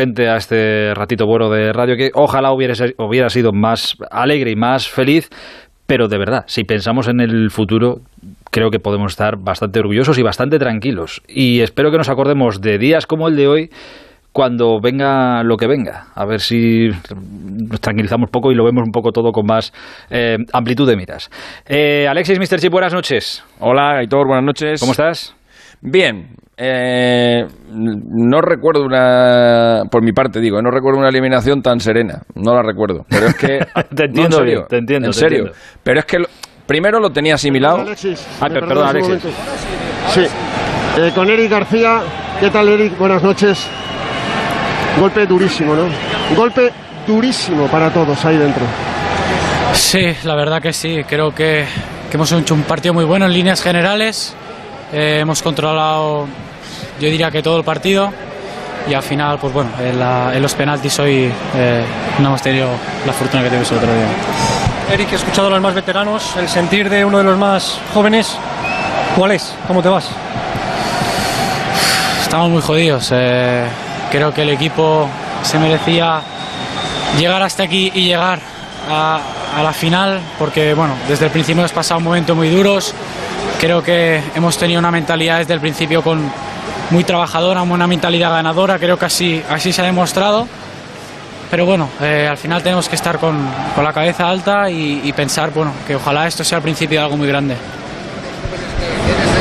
gente a este ratito bueno de radio que ojalá hubiera, hubiera sido más alegre y más feliz, pero de verdad, si pensamos en el futuro, creo que podemos estar bastante orgullosos y bastante tranquilos. Y espero que nos acordemos de días como el de hoy cuando venga lo que venga. A ver si nos tranquilizamos poco y lo vemos un poco todo con más eh, amplitud de miras. Eh, Alexis, Mr. Chip, buenas noches. Hola, Aitor, buenas noches. ¿Cómo estás? Bien, eh, no recuerdo una, por mi parte digo, no recuerdo una eliminación tan serena, no la recuerdo, pero es que... te entiendo, te entiendo. En serio, pero es que primero lo tenía asimilado... ah, perdón, Alexis. Sí, con Eric García, ¿qué tal Eric? Buenas noches. Golpe durísimo, ¿no? Golpe durísimo para todos ahí dentro. Sí, la verdad que sí. Creo que, hemos hecho un partido muy bueno en líneas generales. Eh, hemos controlado, yo diría que todo el partido. Y al final, pues bueno, en, los penaltis hoy eh, no hemos tenido la fortuna que tuvimos el otro día. Eric, he escuchado a los más veteranos, el sentir de uno de los más jóvenes. ¿Cuál es? ¿Cómo te vas? Estamos muy jodidos. Eh, Creo que el equipo se merecía llegar hasta aquí y llegar a, la final, porque bueno, desde el principio hemos pasado momentos muy duros. Creo que hemos tenido una mentalidad desde el principio con muy trabajadora, una mentalidad ganadora. Creo que así, así se ha demostrado. Pero bueno, eh, al final tenemos que estar con, con la cabeza alta y, pensar bueno, que ojalá esto sea el principio de algo muy grande.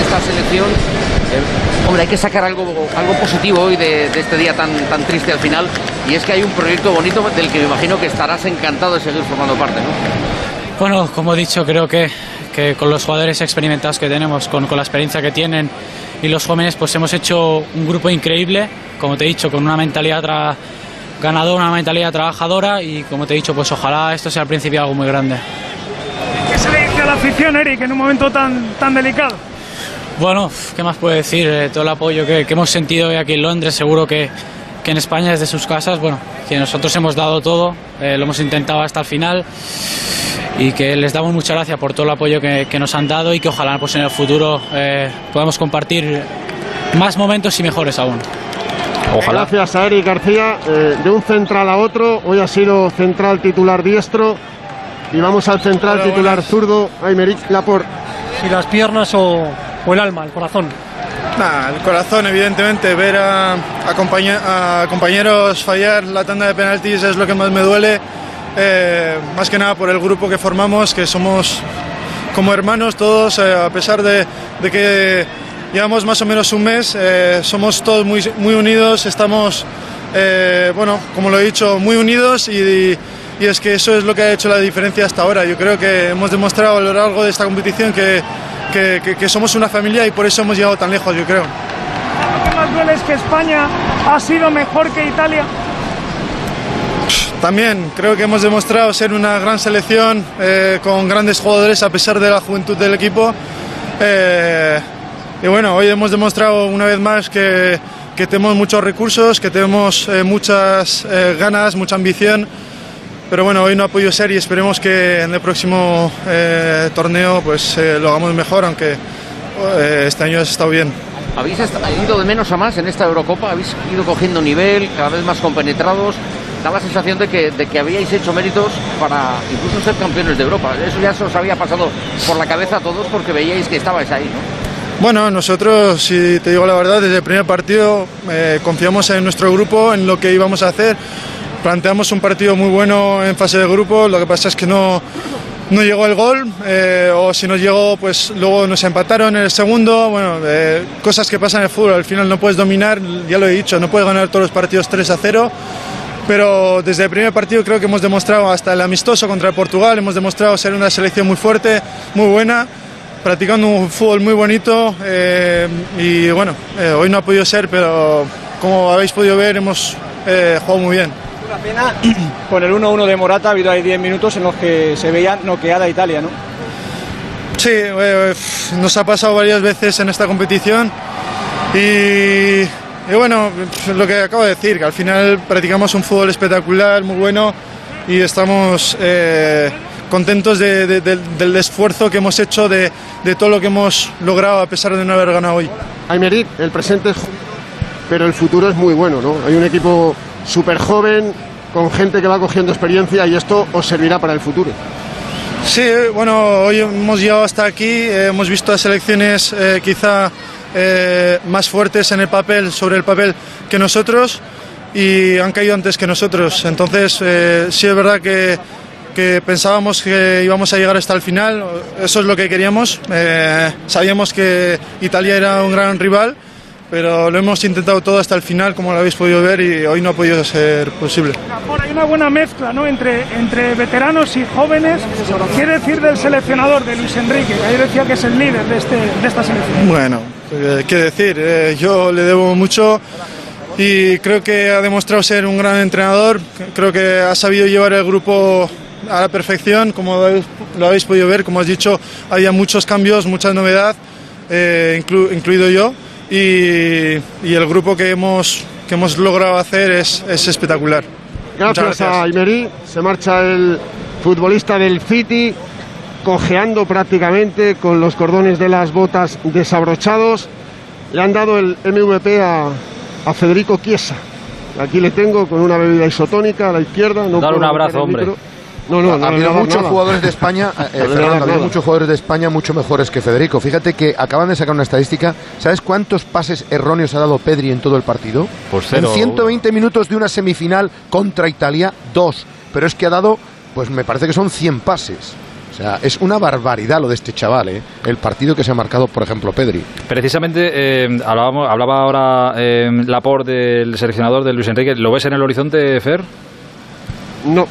esta selección Hombre, hay que sacar algo, algo positivo hoy de, este día tan, tan triste al final, y es que hay un proyecto bonito del que me imagino que estarás encantado de seguir formando parte, ¿no? Bueno, como he dicho, creo que, que con los jugadores experimentados que tenemos, con, con la experiencia que tienen y los jóvenes, pues hemos hecho un grupo increíble, como te he dicho, con una mentalidad ganadora, una mentalidad trabajadora y como te he dicho, pues ojalá esto sea al principio algo muy grande. ¿Qué se le dice a la afición, Eric, en un momento tan, tan delicado? Bueno, ¿qué más puedo decir? Eh, todo el apoyo que, hemos sentido hoy aquí en Londres, seguro que, en España desde sus casas, bueno, que nosotros hemos dado todo, eh, lo hemos intentado hasta el final y que les damos muchas gracias por todo el apoyo que, nos han dado y que ojalá pues, en el futuro eh, podamos compartir más momentos y mejores aún. Ojalá. Gracias a Eric García, de un central a otro, hoy ha sido central titular diestro y vamos al central titular zurdo, Aymeric Laporte. Si las piernas o o el alma, el corazón? el corazón, evidentemente. Ver a, a, compañeros fallar la tanda de penaltis es lo que más me duele. Eh, más que nada por el grupo que formamos, que somos como hermanos todos, eh, a pesar de, que llevamos más o menos un mes, eh, somos todos muy, muy unidos, estamos, bueno, como lo he dicho, muy unidos y, y, es que eso es lo que ha hecho la diferencia hasta ahora. Yo creo que hemos demostrado a lo largo de esta competición que que, somos una familia y por eso hemos llegado tan lejos, yo creo. ¿Qué más duele es que España ha sido mejor que Italia? También creo que hemos demostrado ser una gran selección eh, con grandes jugadores a pesar de la juventud del equipo. Eh, y bueno, hoy hemos demostrado una vez más que, que tenemos muchos recursos, que tenemos eh, muchas ganas, mucha ambición pero bueno, hoy no ha podido ser y esperemos que en el próximo eh, torneo pues eh, lo hagamos mejor, aunque eh, este año ha estado bien. ¿Habéis ido de menos a más en esta Eurocopa? ¿Habéis ido cogiendo nivel, cada vez más compenetrados? Da la sensación de que, de que habíais hecho méritos para incluso ser campeones de Europa. Eso ya se os había pasado por la cabeza a todos porque veíais que estabais ahí, ¿no? Bueno, nosotros, si te digo la verdad, desde el primer partido confiamos en nuestro grupo, en lo que íbamos a hacer planteamos un partido muy bueno en fase de grupo, lo que pasa es que no, no llegó el gol, eh, o si no llegó, pues luego nos empataron en el segundo, bueno, eh, cosas que pasan en el fútbol, al final no puedes dominar, ya lo he dicho, no puedes ganar todos los partidos 3 a 0, pero desde el primer partido creo que hemos demostrado, hasta el amistoso contra Portugal, hemos demostrado ser una selección muy fuerte, muy buena, practicando un fútbol muy bonito, eh, y bueno, hoy no ha podido ser, pero como habéis podido ver, hemos jugado muy bien. Una pena, con el 1-1 de Morata ha habido ahí 10 minutos en los que se veía noqueada Italia, ¿no? Sí, eh, nos ha pasado varias veces en esta competición y, bueno, lo que acabo de decir, que al final practicamos un fútbol espectacular, muy bueno y estamos eh, contentos del esfuerzo que hemos hecho, de, todo lo que hemos logrado a pesar de no haber ganado hoy. Aymerit, el presente es pero el futuro es muy bueno, ¿no? Hay un equipo súper joven, con gente que va cogiendo experiencia y esto os servirá para el futuro. Sí, bueno, hoy hemos llegado hasta aquí, eh, hemos visto a selecciones eh, quizá eh, más fuertes en el papel, sobre el papel que nosotros y han caído antes que nosotros. Entonces, sí es verdad que, que, pensábamos que íbamos a llegar hasta el final, eso es lo que queríamos. sabíamos que Italia era un gran rival pero lo hemos intentado todo hasta el final, como lo habéis podido ver, y hoy no ha podido ser posible. hay una buena mezcla ¿no? entre, entre veteranos y jóvenes. ¿Qué decir del seleccionador, de Luis Enrique, que ayer decía que es el líder de, este, de esta selección? Bueno, eh, qué decir, eh, yo le debo mucho y creo que ha demostrado ser un gran entrenador, creo que ha sabido llevar el grupo a la perfección, como lo habéis, podido ver, como has dicho, había muchos cambios, mucha novedad, eh, incluido yo y, el grupo que hemos, que hemos logrado hacer es, es espectacular. Gracias, a Imerí. Se marcha el futbolista del City, cojeando prácticamente con los cordones de las botas desabrochados. Le han dado el MVP a, a Federico Chiesa. Aquí le tengo con una bebida isotónica a la izquierda. No Dale un abrazo, hombre. No, no, ha habido muchos jugadores de España, eh, ha habido muchos jugadores de España mucho mejores que Federico. Fíjate que acaban de sacar una estadística. ¿Sabes cuántos pases erróneos ha dado Pedri en todo el partido? Pues en 120 minutos de una semifinal contra Italia, dos. Pero es que ha dado, pues me parece que son 100 pases. O sea, es una barbaridad lo de este chaval, ¿eh? el partido que se ha marcado, por ejemplo, Pedri. Precisamente eh, hablaba ahora eh, Laporte del seleccionador de Luis Enrique. ¿Lo ves en el horizonte, Fer? No,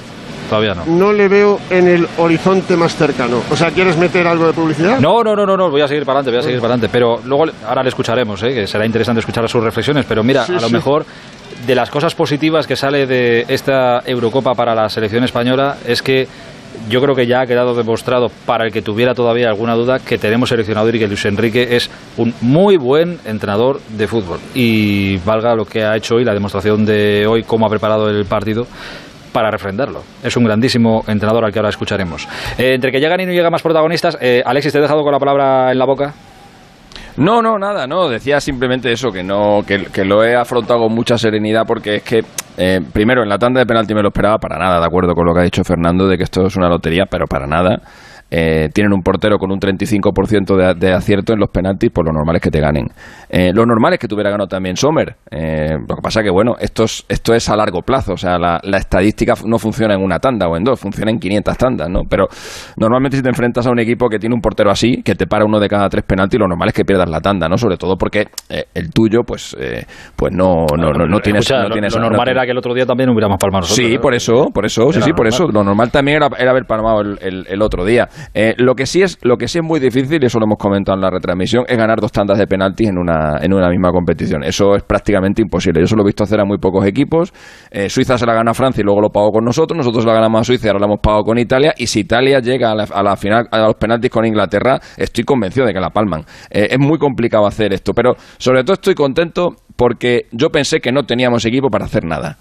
Todavía no. No le veo en el horizonte más cercano. O sea, ¿quieres meter algo de publicidad? No, no, no, no, no. voy a seguir para adelante, voy a seguir para adelante. Pero luego, ahora le escucharemos, ¿eh? que será interesante escuchar sus reflexiones. Pero mira, a lo mejor de las cosas positivas que sale de esta Eurocopa para la selección española es que yo creo que ya ha quedado demostrado para el que tuviera todavía alguna duda que tenemos seleccionador y que Luis Enrique es un muy buen entrenador de fútbol. Y valga lo que ha hecho hoy, la demostración de hoy, cómo ha preparado el partido para refrendarlo. Es un grandísimo entrenador al que ahora escucharemos. Eh, entre que llegan y no llegan más protagonistas, eh, Alexis, ¿te he dejado con la palabra en la boca? No, no, nada, no. Decía simplemente eso, que no, que, lo he afrontado con mucha serenidad porque es que, eh, primero, en la tanda de penalti me lo esperaba para nada, de acuerdo con lo que ha dicho Fernando, de que esto es una lotería, pero para nada. Eh, tienen un portero con un 35% de, de, acierto en los penaltis, pues lo normal es que te ganen. Eh, lo normal es que tuviera ganado también Sommer. Eh, lo que pasa que, bueno, esto es, esto es a largo plazo. O sea, la, estadística no funciona en una tanda o en dos, funciona en 500 tandas, ¿no? Pero normalmente si te enfrentas a un equipo que tiene un portero así, que te para uno de cada tres penaltis, lo normal es que pierdas la tanda, ¿no? Sobre todo porque el tuyo, pues, pues no, no, no, no tienes... lo, normal era que el otro día también hubiéramos palmado Sí, por eso, por eso, sí, sí, por eso. Lo normal también era, era haber palmado el, el otro día. Eh, lo, que sí es, lo que sí es muy difícil, y eso lo hemos comentado en la retransmisión, es ganar dos tandas de penaltis en una, en una misma competición. Eso es prácticamente imposible. Yo eso lo he visto hacer a muy pocos equipos. Eh, Suiza se la gana a Francia y luego lo pagó con nosotros. Nosotros la ganamos a Suiza y ahora la hemos pagado con Italia. Y si Italia llega a la, final, a los penaltis con Inglaterra, estoy convencido de que la palman. Eh, es muy complicado hacer esto, pero sobre todo estoy contento porque yo pensé que no teníamos equipo para hacer nada.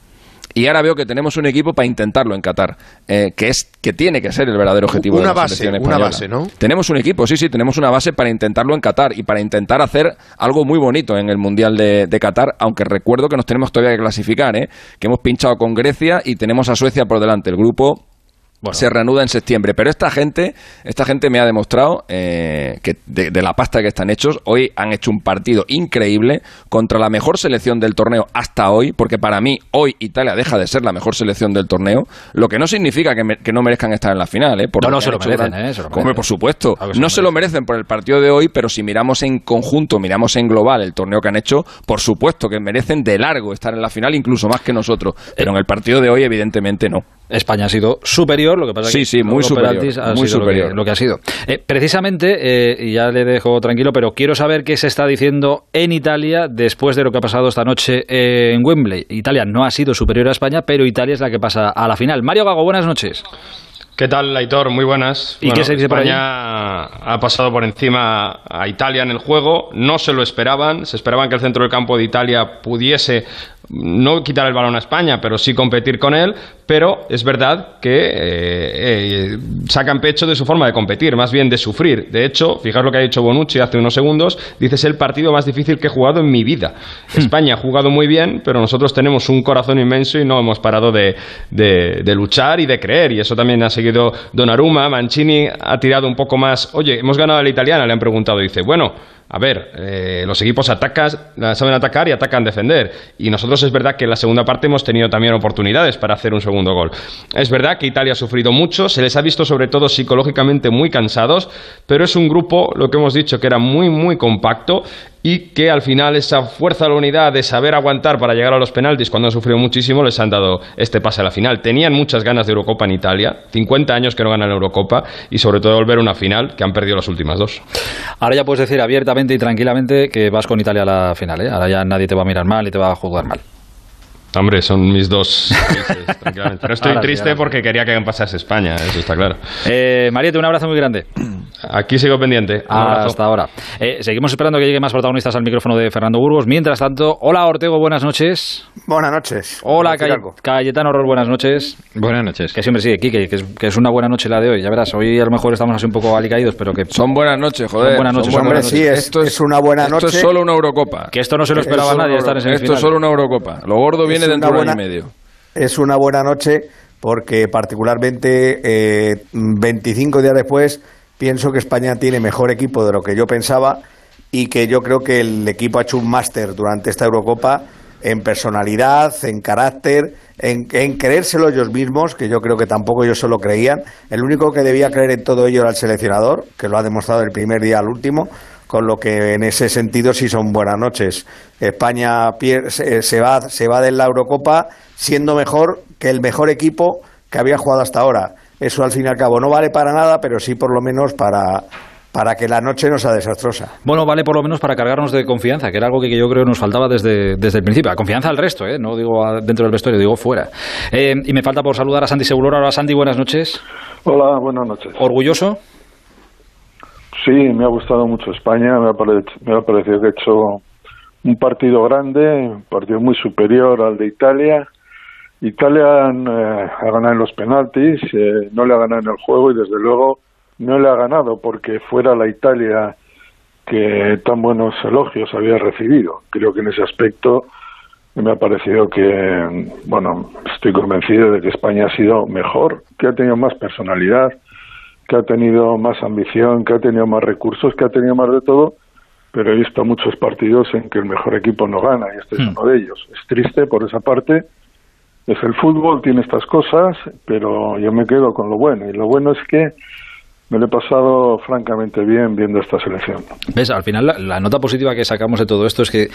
Y ahora veo que tenemos un equipo para intentarlo en Qatar, eh, que es que tiene que ser el verdadero objetivo una de la base, selección española. Una base, ¿no? Tenemos un equipo, sí, sí, tenemos una base para intentarlo en Qatar y para intentar hacer algo muy bonito en el Mundial de, de Qatar, aunque recuerdo que nos tenemos todavía que clasificar, ¿eh? que hemos pinchado con Grecia y tenemos a Suecia por delante. El grupo se reanuda en septiembre. Pero esta gente, esta gente me ha demostrado eh, que de, la pasta que están hechos, hoy han hecho un partido increíble contra la mejor selección del torneo hasta hoy, porque para mí hoy Italia deja de ser la mejor selección del torneo, lo que no significa que, no merezcan estar en la final. ¿eh? no, no, se lo merecen, ¿eh? por supuesto. no se, lo merecen por el partido de hoy, pero si miramos en conjunto, miramos en global el torneo que han hecho, por supuesto que merecen de largo estar en la final, incluso más que nosotros. Pero en el partido de hoy, evidentemente, no. España ha sido superior, lo que pasa sí, que sí, muy superior, ha muy sido superior. Lo, que, ha sido. Eh, precisamente, eh, y ya le dejo tranquilo, pero quiero saber qué se está diciendo en Italia después de lo que ha pasado esta noche en Wembley. Italia no ha sido superior a España, pero Italia es la que pasa a la final. Mario Gago, buenas noches. ¿Qué tal, Aitor? Muy buenas. ¿Y qué se dice España ha pasado por encima a Italia en el juego. No se lo esperaban. Se esperaban que el centro del campo de Italia pudiese no quitar el balón a España, pero sí competir con él, pero es verdad que eh, eh, sacan pecho de su forma de competir, más bien de sufrir. De hecho, fijaos lo que ha dicho Bonucci hace unos segundos, dice es el partido más difícil que he jugado en mi vida. Hmm. España ha jugado muy bien, pero nosotros tenemos un corazón inmenso y no hemos parado de, de, luchar y de creer, y eso también ha seguido Donnarumma, Mancini ha tirado un poco más, oye, hemos ganado a la italiana, le han preguntado, dice, bueno, a ver, eh, los equipos atacan, saben atacar y atacan defender. Y nosotros es verdad que en la segunda parte hemos tenido también oportunidades para hacer un segundo gol. Es verdad que Italia ha sufrido mucho, se les ha visto sobre todo psicológicamente muy cansados, pero es un grupo, lo que hemos dicho, que era muy, muy compacto y que al final esa fuerza la unidad de saber aguantar para llegar a los penaltis cuando han sufrido muchísimo les han dado este pase a la final. Tenían muchas ganas de Eurocopa en Italia, 50 años que no ganan Eurocopa y sobre todo volver a una final que han perdido las últimas dos. Ahora ya puedes decir abiertamente y tranquilamente que vas con Italia a la final, ¿eh? ahora ya nadie te va a mirar mal y te va a jugar mal. Hombre, son mis dos tranquilamente. Pero estoy triste porque quería que pasase España, eso está claro. Eh, Mariette, un abrazo muy grande. Aquí sigo pendiente. Hasta ahora. Eh, seguimos esperando que lleguen más protagonistas al micrófono de Fernando Burgos. Mientras tanto, hola Ortego, buenas noches. Buenas noches. Hola Cayetano Horror, buenas noches. Buenas noches. Que siempre sigue, Kike, que es, que es una buena noche la de hoy. Ya verás, hoy a lo mejor estamos así un poco alicaídos, pero que... Son buenas noches, joder. buenas noches. hombre, sí, esto es, una buena noche. Esto es solo una Eurocopa. Que esto no se lo esperaba nadie estar en Esto es solo una Eurocopa. Lo gordo viene dentro de un año y medio. Es una buena noche porque particularmente eh, 25 días después pienso que España tiene mejor equipo de lo que yo pensaba y que yo creo que el equipo ha hecho un máster durante esta Eurocopa en personalidad, en carácter, en, en, creérselo ellos mismos, que yo creo que tampoco ellos se lo creían. El único que debía creer en todo ello era el seleccionador, que lo ha demostrado el primer día al último, con lo que en ese sentido sí son buenas noches. España se va, se va de la Eurocopa siendo mejor que el mejor equipo que había jugado hasta ahora. Eso al fin y al cabo no vale para nada, pero sí por lo menos para, para que la noche no sea desastrosa. Bueno, vale por lo menos para cargarnos de confianza, que era algo que yo creo nos faltaba desde, desde el principio. La confianza al resto, ¿eh? no digo dentro del vestuario, digo fuera. Eh, y me falta por saludar a Sandy Seguro. Hola Sandy, buenas noches. Hola, buenas noches. ¿Orgulloso? Sí, me ha gustado mucho España, me ha, me ha parecido que ha hecho un partido grande, un partido muy superior al de Italia Italia eh, ha ganado en los penaltis, eh, no le ha ganado en el juego y desde luego no le ha ganado porque fuera la Italia que tan buenos elogios había recibido. Creo que en ese aspecto me ha parecido que, bueno, estoy convencido de que España ha sido mejor, que ha tenido más personalidad, que ha tenido más ambición, que ha tenido más recursos, que ha tenido más de todo, pero he visto muchos partidos en que el mejor equipo no gana y este es hmm. uno de ellos. Es triste por esa parte es el fútbol, tiene estas cosas, pero yo me quedo con lo bueno. Y lo bueno es que me lo he pasado francamente bien viendo esta selección. ¿Ves? Al final, la, nota positiva que sacamos de todo esto es que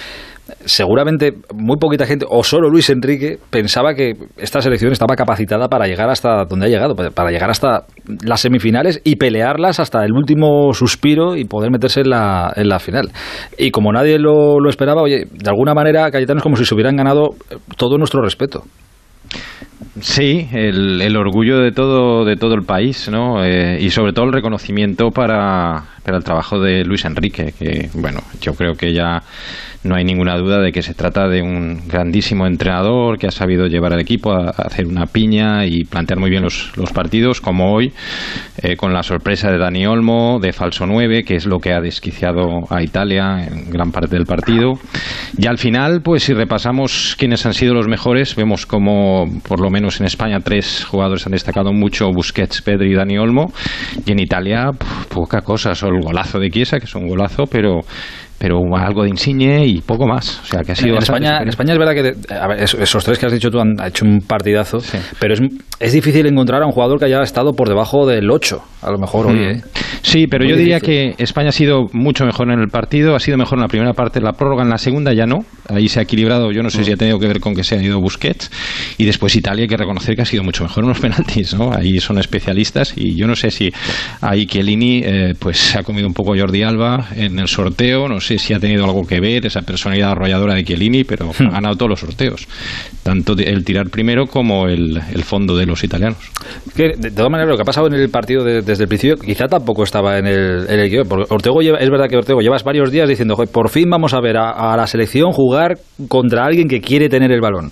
seguramente muy poquita gente, o solo Luis Enrique, pensaba que esta selección estaba capacitada para llegar hasta donde ha llegado, para llegar hasta las semifinales y pelearlas hasta el último suspiro y poder meterse en la, en la final. Y como nadie lo, lo esperaba, oye, de alguna manera, Cayetano es como si se hubieran ganado todo nuestro respeto. Sí, el, orgullo de todo, de todo el país, ¿no? Eh, y sobre todo el reconocimiento para, para el trabajo de Luis Enrique, que, bueno, yo creo que ya no hay ninguna duda de que se trata de un grandísimo entrenador que ha sabido llevar al equipo a, hacer una piña y plantear muy bien los, partidos, como hoy, eh, con la sorpresa de Dani Olmo, de falso 9, que es lo que ha desquiciado a Italia en gran parte del partido. Y al final, pues si repasamos quiénes han sido los mejores, vemos como, por lo menos en España, tres jugadores han destacado mucho, Busquets, Pedri y Dani Olmo, y en Italia, poca cosa, solo el golazo de Chiesa, que es un golazo, pero pero algo de Insigne y poco más. O sea, que ha sido en España, en España es verdad que esos tres que has dicho tú han hecho un partidazo, pero es, es, difícil encontrar a un jugador que haya estado por debajo del 8, a lo mejor hoy. Mm. ¿eh? Sí, pero yo diría que España ha sido mucho mejor en el partido, ha sido mejor en la primera parte, la prórroga en la segunda ya no, ahí se ha equilibrado, yo no sé si ha tenido que ver con que se ha ido Busquets, y después Italia hay que reconocer que ha sido mucho mejor en los penaltis, ¿no? Ahí son especialistas y yo no sé si ahí Chiellini eh, pues se ha comido un poco Jordi Alba en el sorteo, no sé sé si ha tenido algo que ver esa personalidad arrolladora de Chiellini, pero Hmm. ha ganado todos los sorteos, tanto el tirar primero como el, el fondo de los italianos. Que, de todas maneras, lo que ha pasado en el partido de- desde el principio, quizá tampoco estaba en el, en el guion. Porque Ortego lleva, es verdad que Ortego llevas varios días diciendo, "Joder, por fin vamos a ver a, a la selección jugar contra alguien que quiere tener el balón.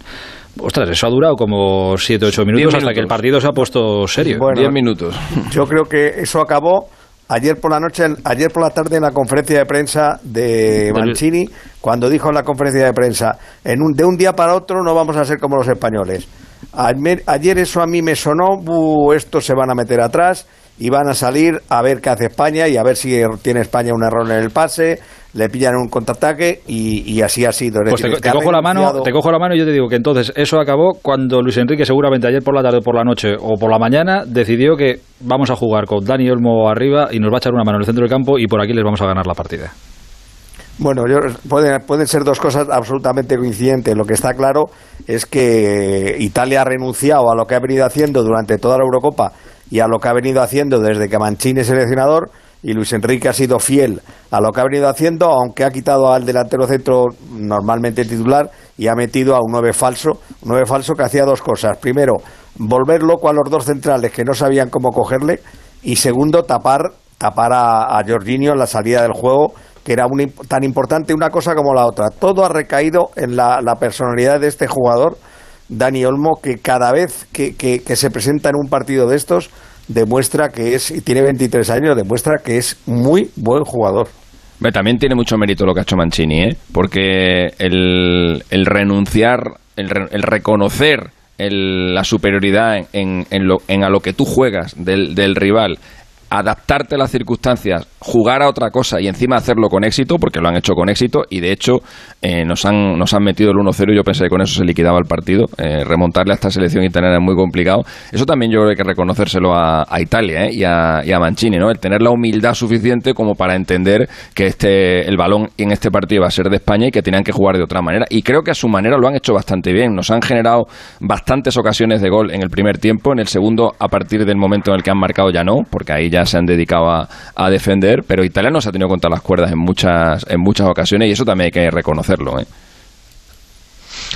Ostras, eso ha durado como 7 o 8 minutos, hasta minutos. que el partido se ha puesto serio. Bueno, Diez minutos. Yo creo que eso acabó ayer por la noche, ayer por la tarde en la conferencia de prensa de Mancini, cuando dijo en la conferencia de prensa, en un, de un día para otro no vamos a ser como los españoles. Ayer, ayer eso a mí me sonó, "Bu, estos se van a meter atrás y van a salir a ver qué hace España y a ver si tiene España un error en el pase, le pillan un contraataque y, y así ha sido. Es Pues te, decir, te ha cojo la mano, te cojo la mano y yo te digo que entonces eso acabó cuando Luis Enrique seguramente ayer por la tarde, por la noche o por la mañana decidió que vamos a jugar con Dani Olmo arriba y nos va a echar una mano en el centro del campo y por aquí les vamos a ganar la partida. Bueno, yo, pueden, pueden ser dos cosas absolutamente coincidentes. Lo que está claro es que Italia ha renunciado a lo que ha venido haciendo durante toda la Eurocopa y a lo que ha venido haciendo desde que Mancini es seleccionador y Luis Enrique ha sido fiel a lo que ha venido haciendo, aunque ha quitado al delantero centro normalmente titular y ha metido a un nueve falso, un nueve falso que hacía dos cosas. Primero, volver loco a los dos centrales que no sabían cómo cogerle y segundo, tapar tapar a, a Jorginho en la salida del juego, que era un tan importante una cosa como la otra. Todo ha recaído en la personalidad de este jugador, Dani Olmo, que cada vez que, que- se presenta en un partido de estos demuestra que es, y tiene 23 años, demuestra que es muy buen jugador. También tiene mucho mérito lo que ha hecho Mancini, ¿eh? porque el, renunciar, el, el reconocer la superioridad en, en, en lo, en a lo que tú juegas del, del rival, adaptarte a las circunstancias, jugar a otra cosa y encima hacerlo con éxito, porque lo han hecho con éxito y de hecho eh, nos, han, nos han metido el 1-0 y yo pensé que con eso se liquidaba el partido. Eh, remontarle a esta selección italiana es muy complicado. Eso también yo creo que hay que reconocérselo a, a Italia ¿eh? y, a, y a Mancini, ¿no? el tener la humildad suficiente como para entender que este el balón en este partido va a ser de España y que tenían que jugar de otra manera. Y creo que a su manera lo han hecho bastante bien. Nos han generado bastantes ocasiones de gol en el primer tiempo, en el segundo a partir del momento en el que han marcado ya no, porque ahí ya se han dedicado a, defender, pero Italia nos ha tenido contra las cuerdas en muchas en muchas ocasiones y eso también hay que reconocerlo. ¿eh?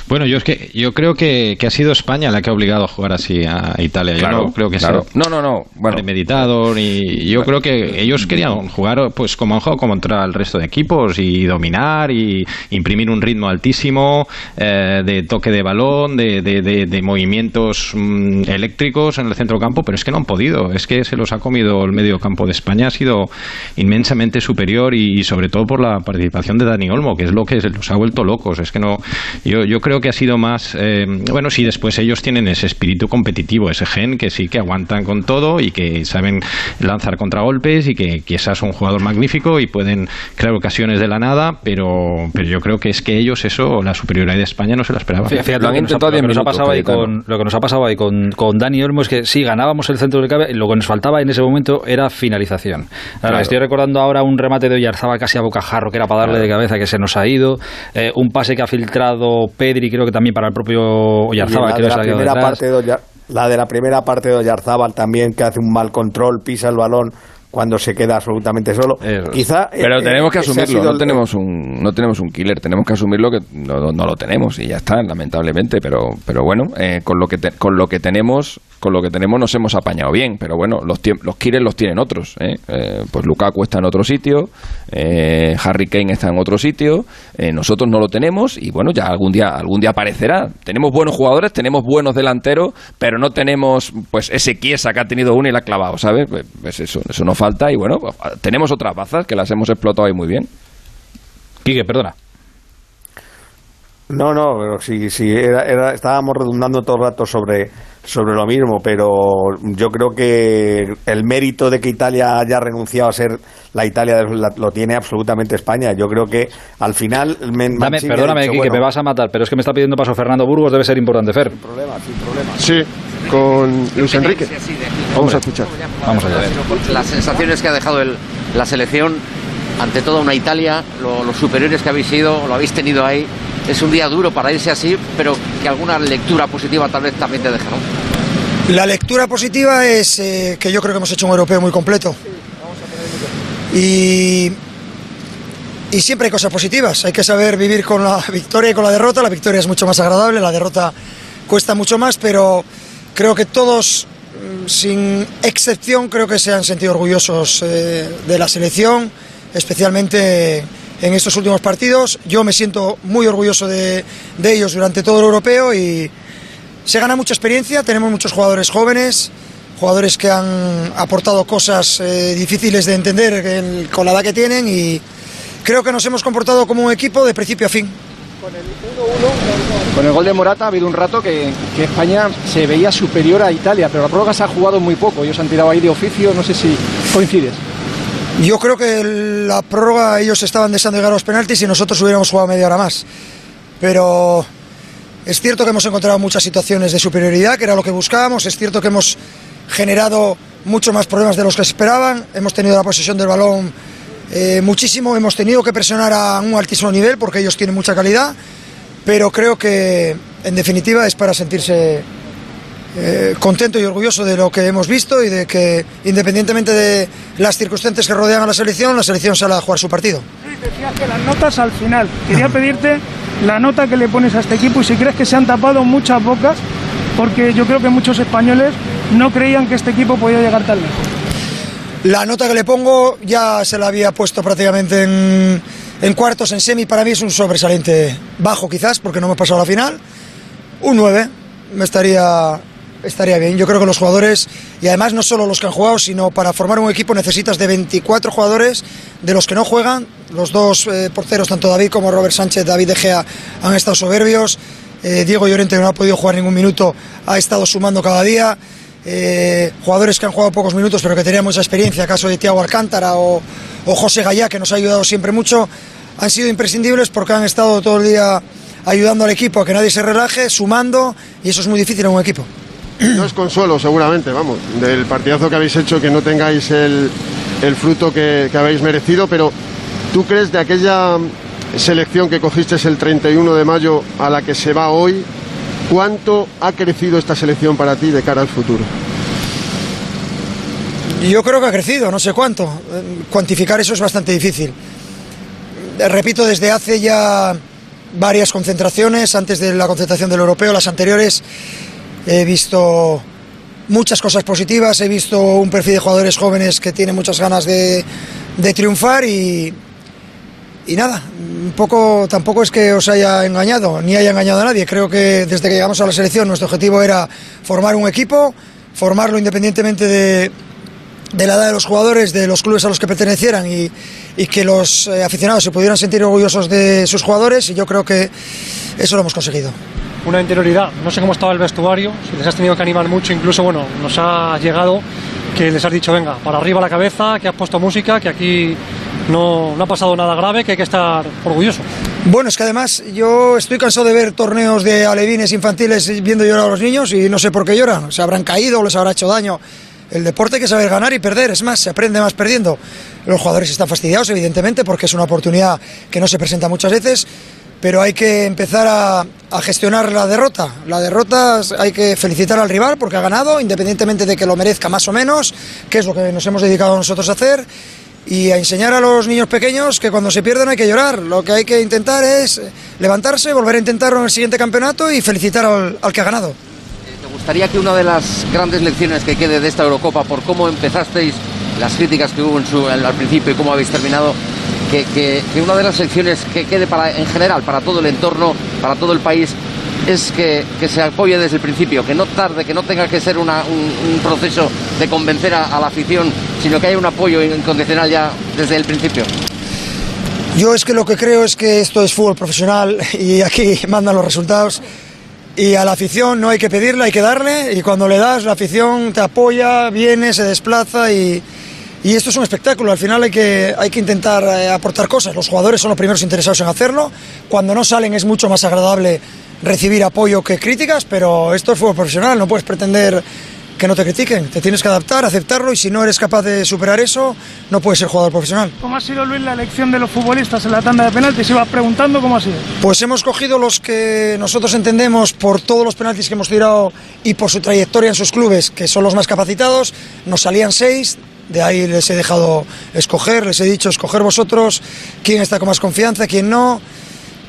Bueno, yo es que yo creo que, que ha sido España la que ha obligado a jugar así a Italia. Claro, yo no creo que claro. sea No, no, no. Bueno. premeditado ni yo creo que ellos querían jugar pues como han jugado contra el resto de equipos y dominar y imprimir un ritmo altísimo eh, de toque de balón, de, de- de- de movimientos mm, eléctricos en el centro campo, pero es que no han podido. Es que se los ha comido el medio campo de España. Ha sido inmensamente superior y, sobre todo por la participación de Dani Olmo, que es lo que los ha vuelto locos. Es que no, yo, yo creo que ha sido más, eh, bueno, sí, después ellos tienen ese espíritu competitivo, ese gen que sí que aguantan con todo y que saben lanzar contragolpes y que quizás son un jugador magnífico y pueden crear ocasiones de la nada, pero, pero yo creo que es que ellos eso, la superioridad de España no se la esperaban. Fíjate, lo, que nos ha- lo que nos ha pasado ahí con, lo que nos ha pasado ahí con, con Dani Olmo es que sí, ganábamos el centro del y lo que nos faltaba en ese momento era finalización. Ahora, Claro. Estoy recordando ahora un remate de Oyarzaba casi a bocajarro que era para darle de cabeza que se nos ha ido, eh, un pase que ha filtrado Pedri creo que también para el propio Oyarzábal la, que de la primera detrás. parte de la de la primera parte de Oyarzábal también, que hace un mal control, pisa el balón cuando se queda absolutamente solo. Quizá. Pero eh, tenemos que ha asumirlo, no el- tenemos un no tenemos un killer, tenemos que asumirlo que no, no lo tenemos y ya está, lamentablemente, pero pero bueno, eh, con lo que te- con lo que tenemos, con lo que tenemos nos hemos apañado bien, pero bueno, los los killers los tienen otros, ¿eh? Eh, pues Lukaku está en otro sitio, eh, Harry Kane está en otro sitio, eh, nosotros no lo tenemos y bueno, ya algún día algún día aparecerá. Tenemos buenos jugadores, tenemos buenos delanteros, pero no tenemos pues ese Chiesa que ha tenido uno y la ha clavado, ¿sabes? Pues, pues eso, eso nos falta y bueno, pues, tenemos otras bazas que las hemos explotado ahí muy bien. Quique, perdona. No, no, pero sí, sí, era, era- estábamos redundando todo el rato sobre, sobre lo mismo, pero yo creo que el mérito de que Italia haya renunciado a ser la Italia de- la- lo tiene absolutamente España. Yo creo que al final. me- Dame, perdóname, dicho, Quique, bueno, me vas a matar, pero es que me está pidiendo paso Fernando Burgos, debe ser importante, Fer. problema, sin problema. Sí, con Luis Enrique. Vamos a escuchar. Vamos allá. Las sensaciones que ha dejado el- la selección ante toda una Italia, lo- los superiores que habéis sido, lo habéis tenido ahí. Es un día duro para irse así, pero que alguna lectura positiva tal vez también te deja. La lectura positiva es eh, que yo creo que hemos hecho un europeo muy completo. Y, y siempre hay cosas positivas. Hay que saber vivir con la victoria y con la derrota. La victoria es mucho más agradable, la derrota cuesta mucho más, pero creo que todos, mm, sin excepción, creo que se han sentido orgullosos eh, de la selección, especialmente en estos últimos partidos. Yo me siento muy orgulloso de, de ellos durante todo el europeo y se gana mucha experiencia. Tenemos muchos jugadores jóvenes jugadores que han aportado cosas eh, difíciles de entender en- con la edad que tienen y creo que nos hemos comportado como un equipo de principio a fin. Con el gol de Morata ha habido un rato que, que España se veía superior a Italia, pero la prórroga se ha jugado muy poco. Ellos han tirado ahí de oficio, no sé si coincides. Yo creo que la prórroga ellos estaban deseando llegar a los penaltis y nosotros hubiéramos jugado media hora más. Pero es cierto que hemos encontrado muchas situaciones de superioridad, que era lo que buscábamos. Es cierto que hemos generado mucho más problemas de los que esperaban. Hemos tenido la posesión del balón eh, muchísimo. Hemos tenido que presionar a un altísimo nivel porque ellos tienen mucha calidad. Pero creo que, en definitiva, es para sentirse eh, contento y orgulloso de lo que hemos visto y de que, independientemente de las circunstancias que rodean a la selección, la selección sale a jugar su partido. Decías que las notas al final. Quería pedirte la nota que le pones a este equipo y si crees que se han tapado muchas bocas, porque yo creo que muchos españoles no creían que este equipo podía llegar tan lejos. La nota que le pongo ya se la había puesto prácticamente en, en cuartos, en semi. Para mí es un sobresaliente bajo, quizás, porque no hemos pasado a la final. Un 9 me estaría, estaría bien. Yo creo que los jugadores, y además no solo los que han jugado, sino para formar un equipo necesitas de 24 jugadores, de los que no juegan. Los dos eh, porteros, tanto David como Robert Sánchez, David De Gea, han estado soberbios. Eh, Diego Llorente no ha podido jugar ningún minuto, ha estado sumando cada día. Eh, jugadores que han jugado pocos minutos pero que tenían mucha experiencia, caso de Tiago Alcántara o, o José Gallá, que nos ha ayudado siempre mucho, han sido imprescindibles porque han estado todo el día ayudando al equipo a que nadie se relaje, sumando, y eso es muy difícil en un equipo. No es consuelo, seguramente, vamos, del partidazo que habéis hecho que no tengáis el, el fruto que, que habéis merecido, pero ¿tú crees de aquella selección que cogiste el 31 de mayo a la que se va hoy, cuánto ha crecido esta selección para ti de cara al futuro? Yo creo que ha crecido, no sé cuánto. Eh, Cuantificar eso es bastante difícil. Eh, Repito, desde hace ya varias concentraciones, antes de la concentración del europeo, las anteriores, he visto muchas cosas positivas, he visto un perfil de jugadores jóvenes que tienen muchas ganas de, de triunfar y, y nada, poco tampoco es que os haya engañado, ni haya engañado a nadie. Creo que desde que llegamos a la selección nuestro objetivo era formar un equipo, formarlo independientemente de, de la edad de los jugadores, de los clubes a los que pertenecieran y, y que los eh, aficionados se pudieran sentir orgullosos de sus jugadores y yo creo que eso lo hemos conseguido. Una interioridad. No sé cómo estaba el vestuario, si les has tenido que animar mucho, incluso, bueno, nos ha llegado que les has dicho, venga, para arriba la cabeza, que has puesto música, que aquí no, no ha pasado nada grave, que hay que estar orgulloso. Bueno, es que además yo estoy cansado de ver torneos de alevines infantiles viendo llorar a los niños y no sé por qué lloran. Se habrán caído les habrá hecho daño. El deporte hay que saber ganar y perder, es más, se aprende más perdiendo. Los jugadores están fastidiados, evidentemente, porque es una oportunidad que no se presenta muchas veces, pero hay que empezar a, gestionar la derrota. La derrota hay que felicitar al rival porque ha ganado, independientemente de que lo merezca más o menos, que es lo que nos hemos dedicado nosotros a hacer y a enseñar a los niños pequeños que cuando se pierden hay que llorar. Lo que hay que intentar es levantarse, volver a intentarlo en el siguiente campeonato y felicitar al, al que ha ganado. ¿Te gustaría que una de las grandes lecciones que quede de esta Eurocopa, por cómo empezasteis, las críticas que hubo en su- al principio y cómo habéis terminado, que, que- una de las lecciones que quede para, en general para todo el entorno, para todo el país, es que, que se apoye desde el principio, que no tarde, que no tenga que ser un, proceso de convencer a, a la afición, sino que haya un apoyo incondicional ya desde el principio? Yo es que lo que creo es que esto es fútbol profesional y aquí mandan los resultados. Y a la afición no hay que pedirle, hay que darle. Y cuando le das, la afición te apoya, viene, se desplaza y, y esto es un espectáculo. Al final hay que, hay que intentar eh, aportar cosas. Los jugadores son los primeros interesados en hacerlo. Cuando no salen es mucho más agradable recibir apoyo que críticas, pero esto es fútbol profesional. No puedes pretender que no te critiquen. Te tienes que adaptar, aceptarlo y si no eres capaz de superar eso, no puedes ser jugador profesional. ¿Cómo ha sido, Luis, la elección de los futbolistas en la tanda de penaltis? Ibas preguntando cómo ha sido. Pues hemos cogido los que nosotros entendemos por todos los penaltis que hemos tirado y por su trayectoria en sus clubes, que son los más capacitados. Nos salían seis, De ahí les he dejado escoger, les he dicho escoger vosotros quién está con más confianza, quién no.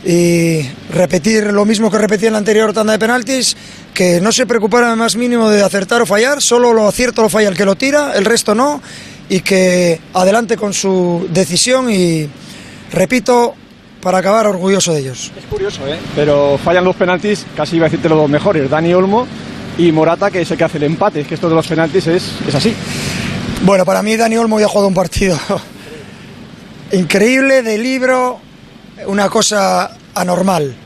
Y repetir lo mismo que repetí en la anterior tanda de penaltis, que no se preocuparan más mínimo de acertar o fallar, solo lo acierto lo falla el que lo tira, el resto no, y que adelante con su decisión y repito, para acabar orgulloso de ellos. Es curioso, ¿eh? Pero fallan los penaltis, casi iba a decirte los dos mejores, Dani Olmo y Morata, que es el que hace el empate. Es que esto de los penaltis es, es así. Bueno, para mí Dani Olmo ya ha jugado un partido increíble, de libro, una cosa anormal.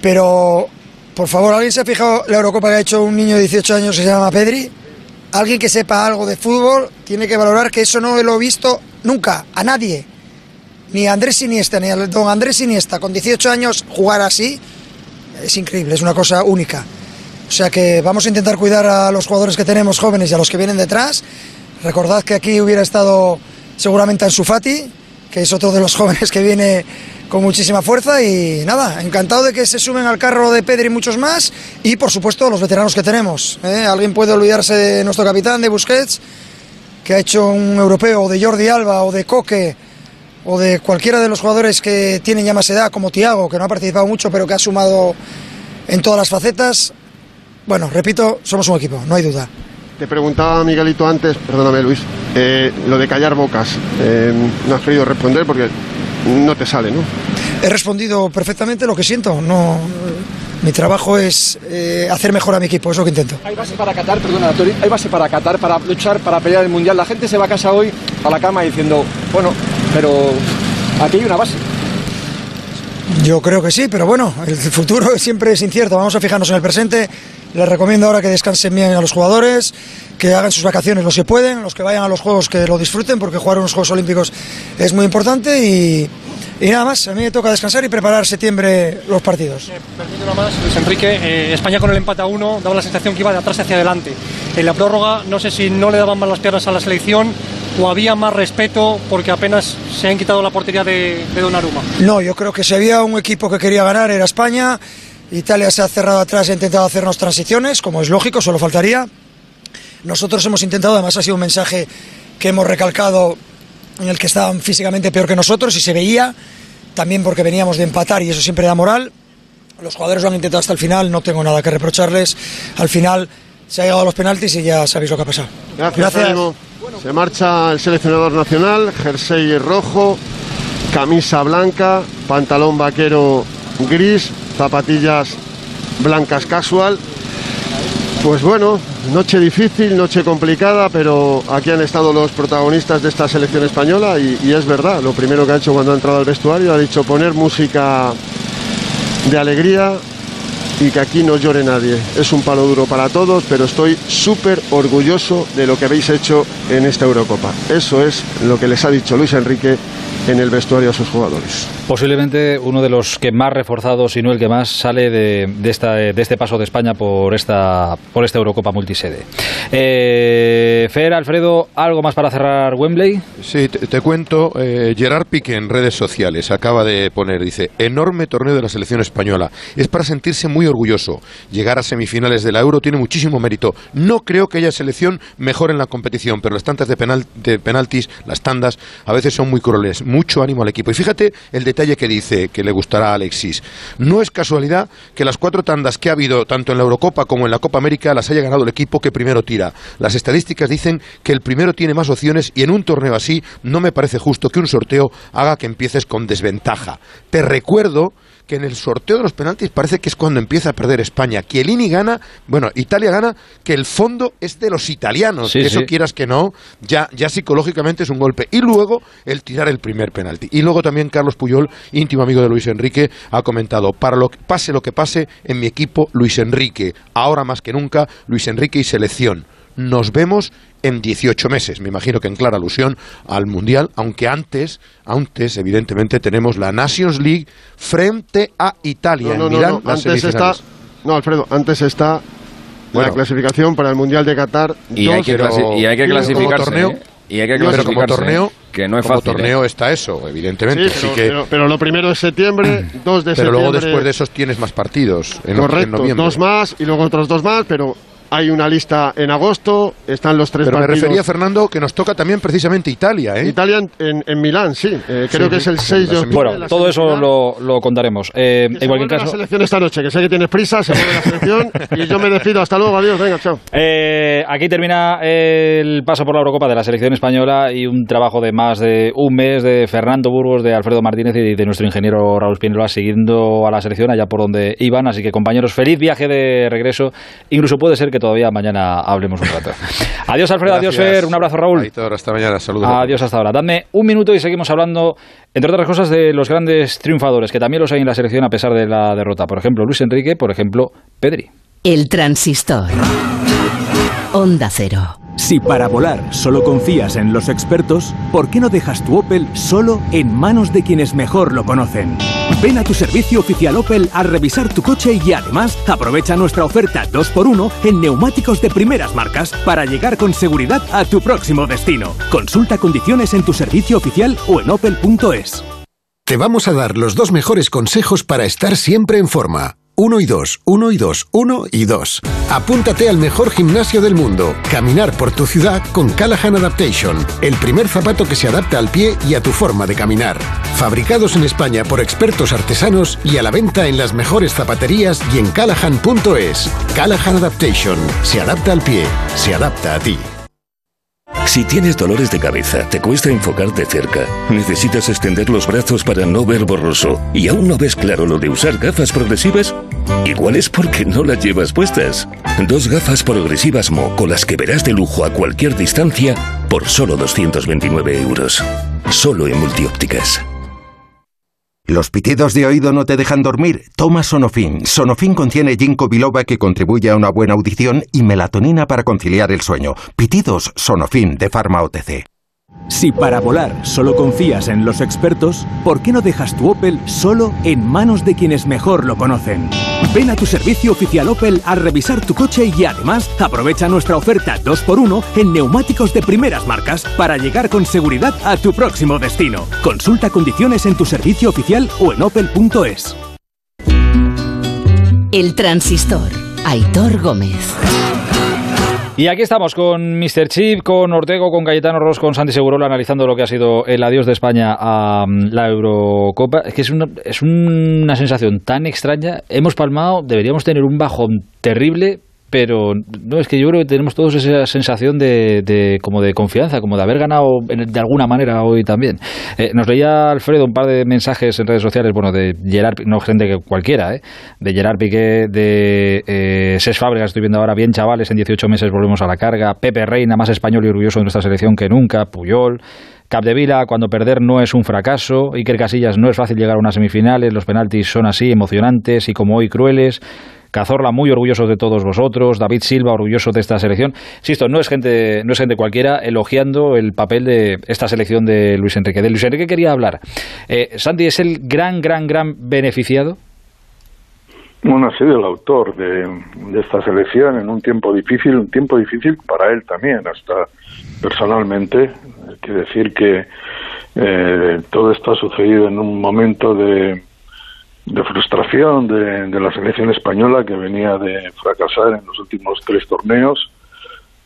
Pero, por favor, ¿alguien se ha fijado la Eurocopa que ha hecho un niño de 18 años que se llama Pedri? Alguien que sepa algo de fútbol tiene que valorar que eso no lo he visto nunca, a nadie. Ni a Andrés Iniesta, ni a don Andrés Iniesta, con 18 años, jugar así es increíble, es una cosa única. O sea que vamos a intentar cuidar a los jugadores que tenemos jóvenes y a los que vienen detrás. Recordad que aquí hubiera estado seguramente Ansu Fati, que es otro de los jóvenes que viene con muchísima fuerza y nada, encantado de que se sumen al carro de Pedri y muchos más y por supuesto los veteranos que tenemos. ¿eh? Alguien puede olvidarse de nuestro capitán, de Busquets, que ha hecho un europeo, o de Jordi Alba, o de Coque, o de cualquiera de los jugadores que tienen ya más edad, como Tiago, que no ha participado mucho pero que ha sumado en todas las facetas. Bueno, repito, somos un equipo, no hay duda. Te preguntaba Miguelito antes, perdóname Luis, eh, lo de callar bocas. Eh, no has querido responder porque no te sale, ¿no? He respondido perfectamente lo que siento. No, mi trabajo es eh, hacer mejor a mi equipo, es lo que intento. Hay base para Qatar, perdona, Tori, hay base para Qatar, para luchar, para pelear el Mundial. La gente se va a casa hoy a la cama diciendo, bueno, pero aquí hay una base. Yo creo que sí, pero bueno, el futuro siempre es incierto. Vamos a fijarnos en el presente. Les recomiendo ahora que descansen bien a los jugadores, que hagan sus vacaciones los que pueden, los que vayan a los Juegos que lo disfruten, porque jugar unos Juegos Olímpicos es muy importante y, y nada más. A mí me toca descansar y preparar septiembre los partidos. Permíteme una más, Luis Enrique. eh, España con el empate a uno daba la sensación que iba de atrás hacia adelante. En la prórroga, no sé si no le daban más las piernas a la selección o había más respeto porque apenas se han quitado la portería de, de Donnarumma. No, yo creo que si había un equipo que quería ganar era España. Italia se ha cerrado atrás e ha intentado hacernos transiciones, como es lógico, solo faltaría. Nosotros hemos intentado, además ha sido un mensaje que hemos recalcado en el que estaban físicamente peor que nosotros y se veía, también porque veníamos de empatar y eso siempre da moral. Los jugadores lo han intentado hasta el final, no tengo nada que reprocharles. Al final se ha llegado a los penaltis y ya sabéis lo que ha pasado. Gracias, Ánimo. Se marcha el seleccionador nacional, jersey rojo, camisa blanca, pantalón vaquero gris, zapatillas blancas casual. Pues bueno, noche difícil, noche complicada, pero aquí han estado los protagonistas de esta selección española y, y es verdad, lo primero que ha hecho cuando ha entrado al vestuario ha dicho poner música de alegría y que aquí no llore nadie. Es un palo duro para todos, pero estoy súper orgulloso de lo que habéis hecho en esta Eurocopa. Eso es lo que les ha dicho Luis Enrique en el vestuario a sus jugadores. Posiblemente uno de los que más reforzados, si no el que más, sale de, de esta, de este paso de España por esta, por esta Eurocopa multisede. Eh, Fer, Alfredo, ¿algo más para cerrar Wembley? Sí, te, te cuento, eh, Gerard Piqué en redes sociales acaba de poner, dice, enorme torneo de la selección española. Es para sentirse muy orgulloso. Llegar a semifinales de la Euro tiene muchísimo mérito. No creo que haya selección mejor en la competición, pero las tantas de, penal, de penaltis, las tandas, a veces son muy crueles. Mucho ánimo al equipo. Y fíjate el detalle que dice que le gustará a Alexis. No es casualidad que las cuatro tandas que ha habido, tanto en la Eurocopa como en la Copa América, las haya ganado el equipo que primero tira. Las estadísticas dicen que el primero tiene más opciones y en un torneo así no me parece justo que un sorteo haga que empieces con desventaja. Te recuerdo que en el sorteo de los penaltis parece que es cuando empieza a perder España. Chiellini gana, bueno, Italia gana, que el fondo es de los italianos. Sí, Eso sí. quieras que no, ya, ya psicológicamente es un golpe. Y luego el tirar el primer penalti. Y luego también Carlos Puyol, íntimo amigo de Luis Enrique, ha comentado, para lo que pase lo que pase en mi equipo, Luis Enrique. Ahora más que nunca, Luis Enrique y selección. Nos vemos en 18 meses. Me imagino que en clara alusión al Mundial, aunque antes, antes evidentemente tenemos la Nations League frente a Italia No, no, en no, Milán. no, las Antes está, no, Alfredo, antes está Bueno. la clasificación para el Mundial de Qatar. Y hay dos, que, pero- y hay que clasificarse. torneo- ¿eh? Y hay que Pero como clasificarse. torneo, ¿eh? que no es como fácil. ¿eh? torneo está eso, evidentemente. Sí, Así pero, que, pero- pero lo primero es septiembre, 2 de pero luego septiembre. después de esos tienes más partidos. En, en Correcto, noviembre. dos más y luego otros dos más, pero hay una lista en agosto, están los tres Pero me refería, Fernando, que nos toca también precisamente Italia, ¿eh? Italia en, en- en Milán, sí. Eh, creo Sí, que es el sí, 6 de octubre. Bueno, todo eso lo, lo contaremos. Eh, en Se cualquier la selección esta noche, que sé que tienes prisa, se vuelve la selección y yo me despido. Hasta luego, adiós, venga, chao. Eh, aquí termina el paso por la Eurocopa de la selección española y un trabajo de más de un mes de Fernando Burgos, de Alfredo Martínez y de nuestro ingeniero Raúl Spínola siguiendo a la selección allá por donde iban. Así que compañeros, feliz viaje de regreso. Incluso puede ser que todavía mañana hablemos un rato. Adiós Alfredo, adiós. Fer, un abrazo Raúl. Aitor, hasta mañana, saludos. Adiós hasta ahora. Dadme un minuto y seguimos hablando, entre otras cosas, de los grandes triunfadores, que también los hay en la selección a pesar de la derrota. Por ejemplo, Luis Enrique, por ejemplo, Pedri. El transistor. Onda Cero. Si para volar solo confías en los expertos, ¿por qué no dejas tu Opel solo en manos de quienes mejor lo conocen? Ven a tu servicio oficial Opel a revisar tu coche y además aprovecha nuestra oferta 2x1 en neumáticos de primeras marcas para llegar con seguridad a tu próximo destino. Consulta condiciones en tu servicio oficial o en opel.es. Te vamos a dar los dos mejores consejos para estar siempre en forma. Uno y dos, uno y dos, uno y dos. Apúntate al mejor gimnasio del mundo. Caminar por tu ciudad con Callahan Adaptation, el primer zapato que se adapta al pie y a tu forma de caminar. Fabricados en España por expertos artesanos y a la venta en las mejores zapaterías y en callahan.es. Callahan Adaptation, se adapta al pie, se adapta a ti. Si tienes dolores de cabeza, te cuesta enfocar de cerca, necesitas extender los brazos para no ver borroso y aún no ves claro lo de usar gafas progresivas, igual es porque no las llevas puestas. Dos gafas progresivas Mo con las que verás de lujo a cualquier distancia por solo 229 euros. Solo en multiópticas. ¿Los pitidos de oído no te dejan dormir? Toma Sonofin. Sonofin contiene ginkgo biloba que contribuye a una buena audición y melatonina para conciliar el sueño. Pitidos Sonofin de Pharma OTC. Si para volar solo confías en los expertos, ¿por qué no dejas tu Opel solo en manos de quienes mejor lo conocen? Ven a tu servicio oficial Opel a revisar tu coche y además aprovecha nuestra oferta 2x1 en neumáticos de primeras marcas para llegar con seguridad a tu próximo destino. Consulta condiciones en tu servicio oficial o en opel.es. El transistor. Aitor Gómez. Y aquí estamos con Mr. Chip, con Ortego, con Cayetano Ross, con Santi Segurola, analizando lo que ha sido el adiós de España a mm, la Eurocopa. Es que es una, es una sensación tan extraña. Hemos palmado, deberíamos tener un bajón terrible, pero no es que yo creo que tenemos todos esa sensación de, de como de confianza, como de haber ganado de alguna manera hoy también. Eh, nos leía Alfredo un par de mensajes en redes sociales, bueno, de Gerard, no gente que cualquiera, ¿eh? de Gerard Piqué, de eh, Ses Fábregas, estoy viendo ahora, bien chavales, en 18 meses volvemos a la carga, Pepe Reina, más español y orgulloso de nuestra selección que nunca, Puyol, Capdevila, cuando perder no es un fracaso, Iker Casillas no es fácil llegar a unas semifinales, los penaltis son así, emocionantes y como hoy crueles, Cazorla muy orgulloso de todos vosotros, David Silva orgulloso de esta selección. Insisto, no es gente, no es gente cualquiera elogiando el papel de esta selección de Luis Enrique. De Luis Enrique quería hablar. Eh, Santi es el gran, gran, gran beneficiado. Bueno, ha sido el autor de, de esta selección en un tiempo difícil, un tiempo difícil para él también, hasta personalmente. Hay que decir que eh, todo esto ha sucedido en un momento de, de frustración de, la selección española que venía de fracasar en los últimos tres torneos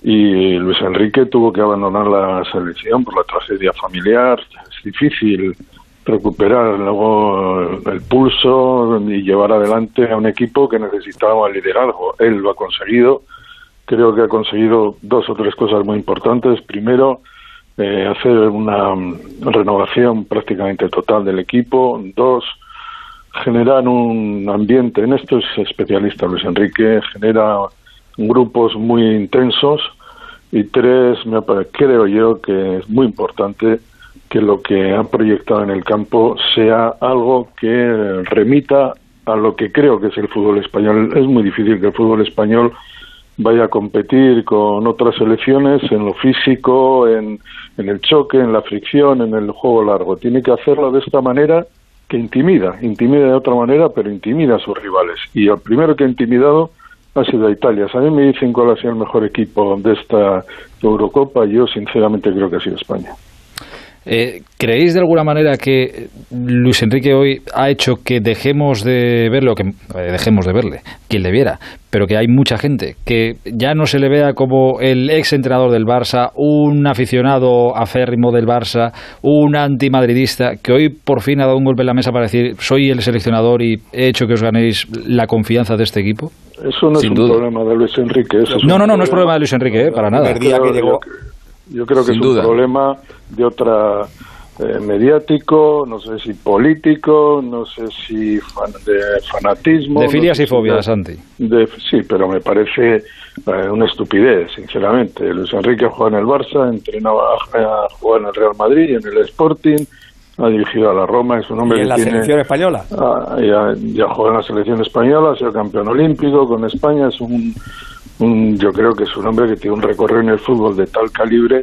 y Luis Enrique tuvo que abandonar la selección por la tragedia familiar. Es difícil recuperar luego el pulso y llevar adelante a un equipo que necesitaba liderazgo. Él lo ha conseguido. Creo que ha conseguido dos o tres cosas muy importantes. Primero, eh, hacer una renovación prácticamente total del equipo. Dos, generar un ambiente. En esto es especialista Luis Enrique. Genera grupos muy intensos. Y tres, me creo yo que es muy importante que lo que ha proyectado en el campo sea algo que remita a lo que creo que es el fútbol español. Es muy difícil que el fútbol español vaya a competir con otras selecciones en lo físico, en, en el choque, en la fricción, en el juego largo. Tiene que hacerlo de esta manera que intimida, intimida de otra manera, pero intimida a sus rivales. Y el primero que ha intimidado ha sido Italia. A mí me dicen cuál ha sido el mejor equipo de esta Eurocopa, yo sinceramente creo que ha sido España. Eh, ¿Creéis de alguna manera que Luis Enrique hoy ha hecho que dejemos de verlo, que eh, dejemos de verle, quien le viera, pero que hay mucha gente que ya no se le vea como el ex entrenador del Barça, un aficionado aférrimo del Barça, un antimadridista, que hoy por fin ha dado un golpe en la mesa para decir soy el seleccionador y he hecho que os ganéis la confianza de este equipo? Eso no es un problema de Luis Enrique. Eso es No, no, no, no es problema de Luis Enrique, eh, para nada. Yo creo que Sin es duda. un problema de otra eh, mediático, no sé si político, no sé si fan- de fanatismo. De no filias sé y si fobias, Santi. de- sí, pero me parece eh, una estupidez, sinceramente. Luis Enrique juega en el Barça, entrenaba, ha jugado en el Real Madrid y en el Sporting, ha dirigido a la Roma, es un hombre ¿Y en que la tiene- selección española? Ah, ya, ya jugó en la selección española, ha sido campeón olímpico con España, es un, yo creo que es un hombre que tiene un recorrido en el fútbol de tal calibre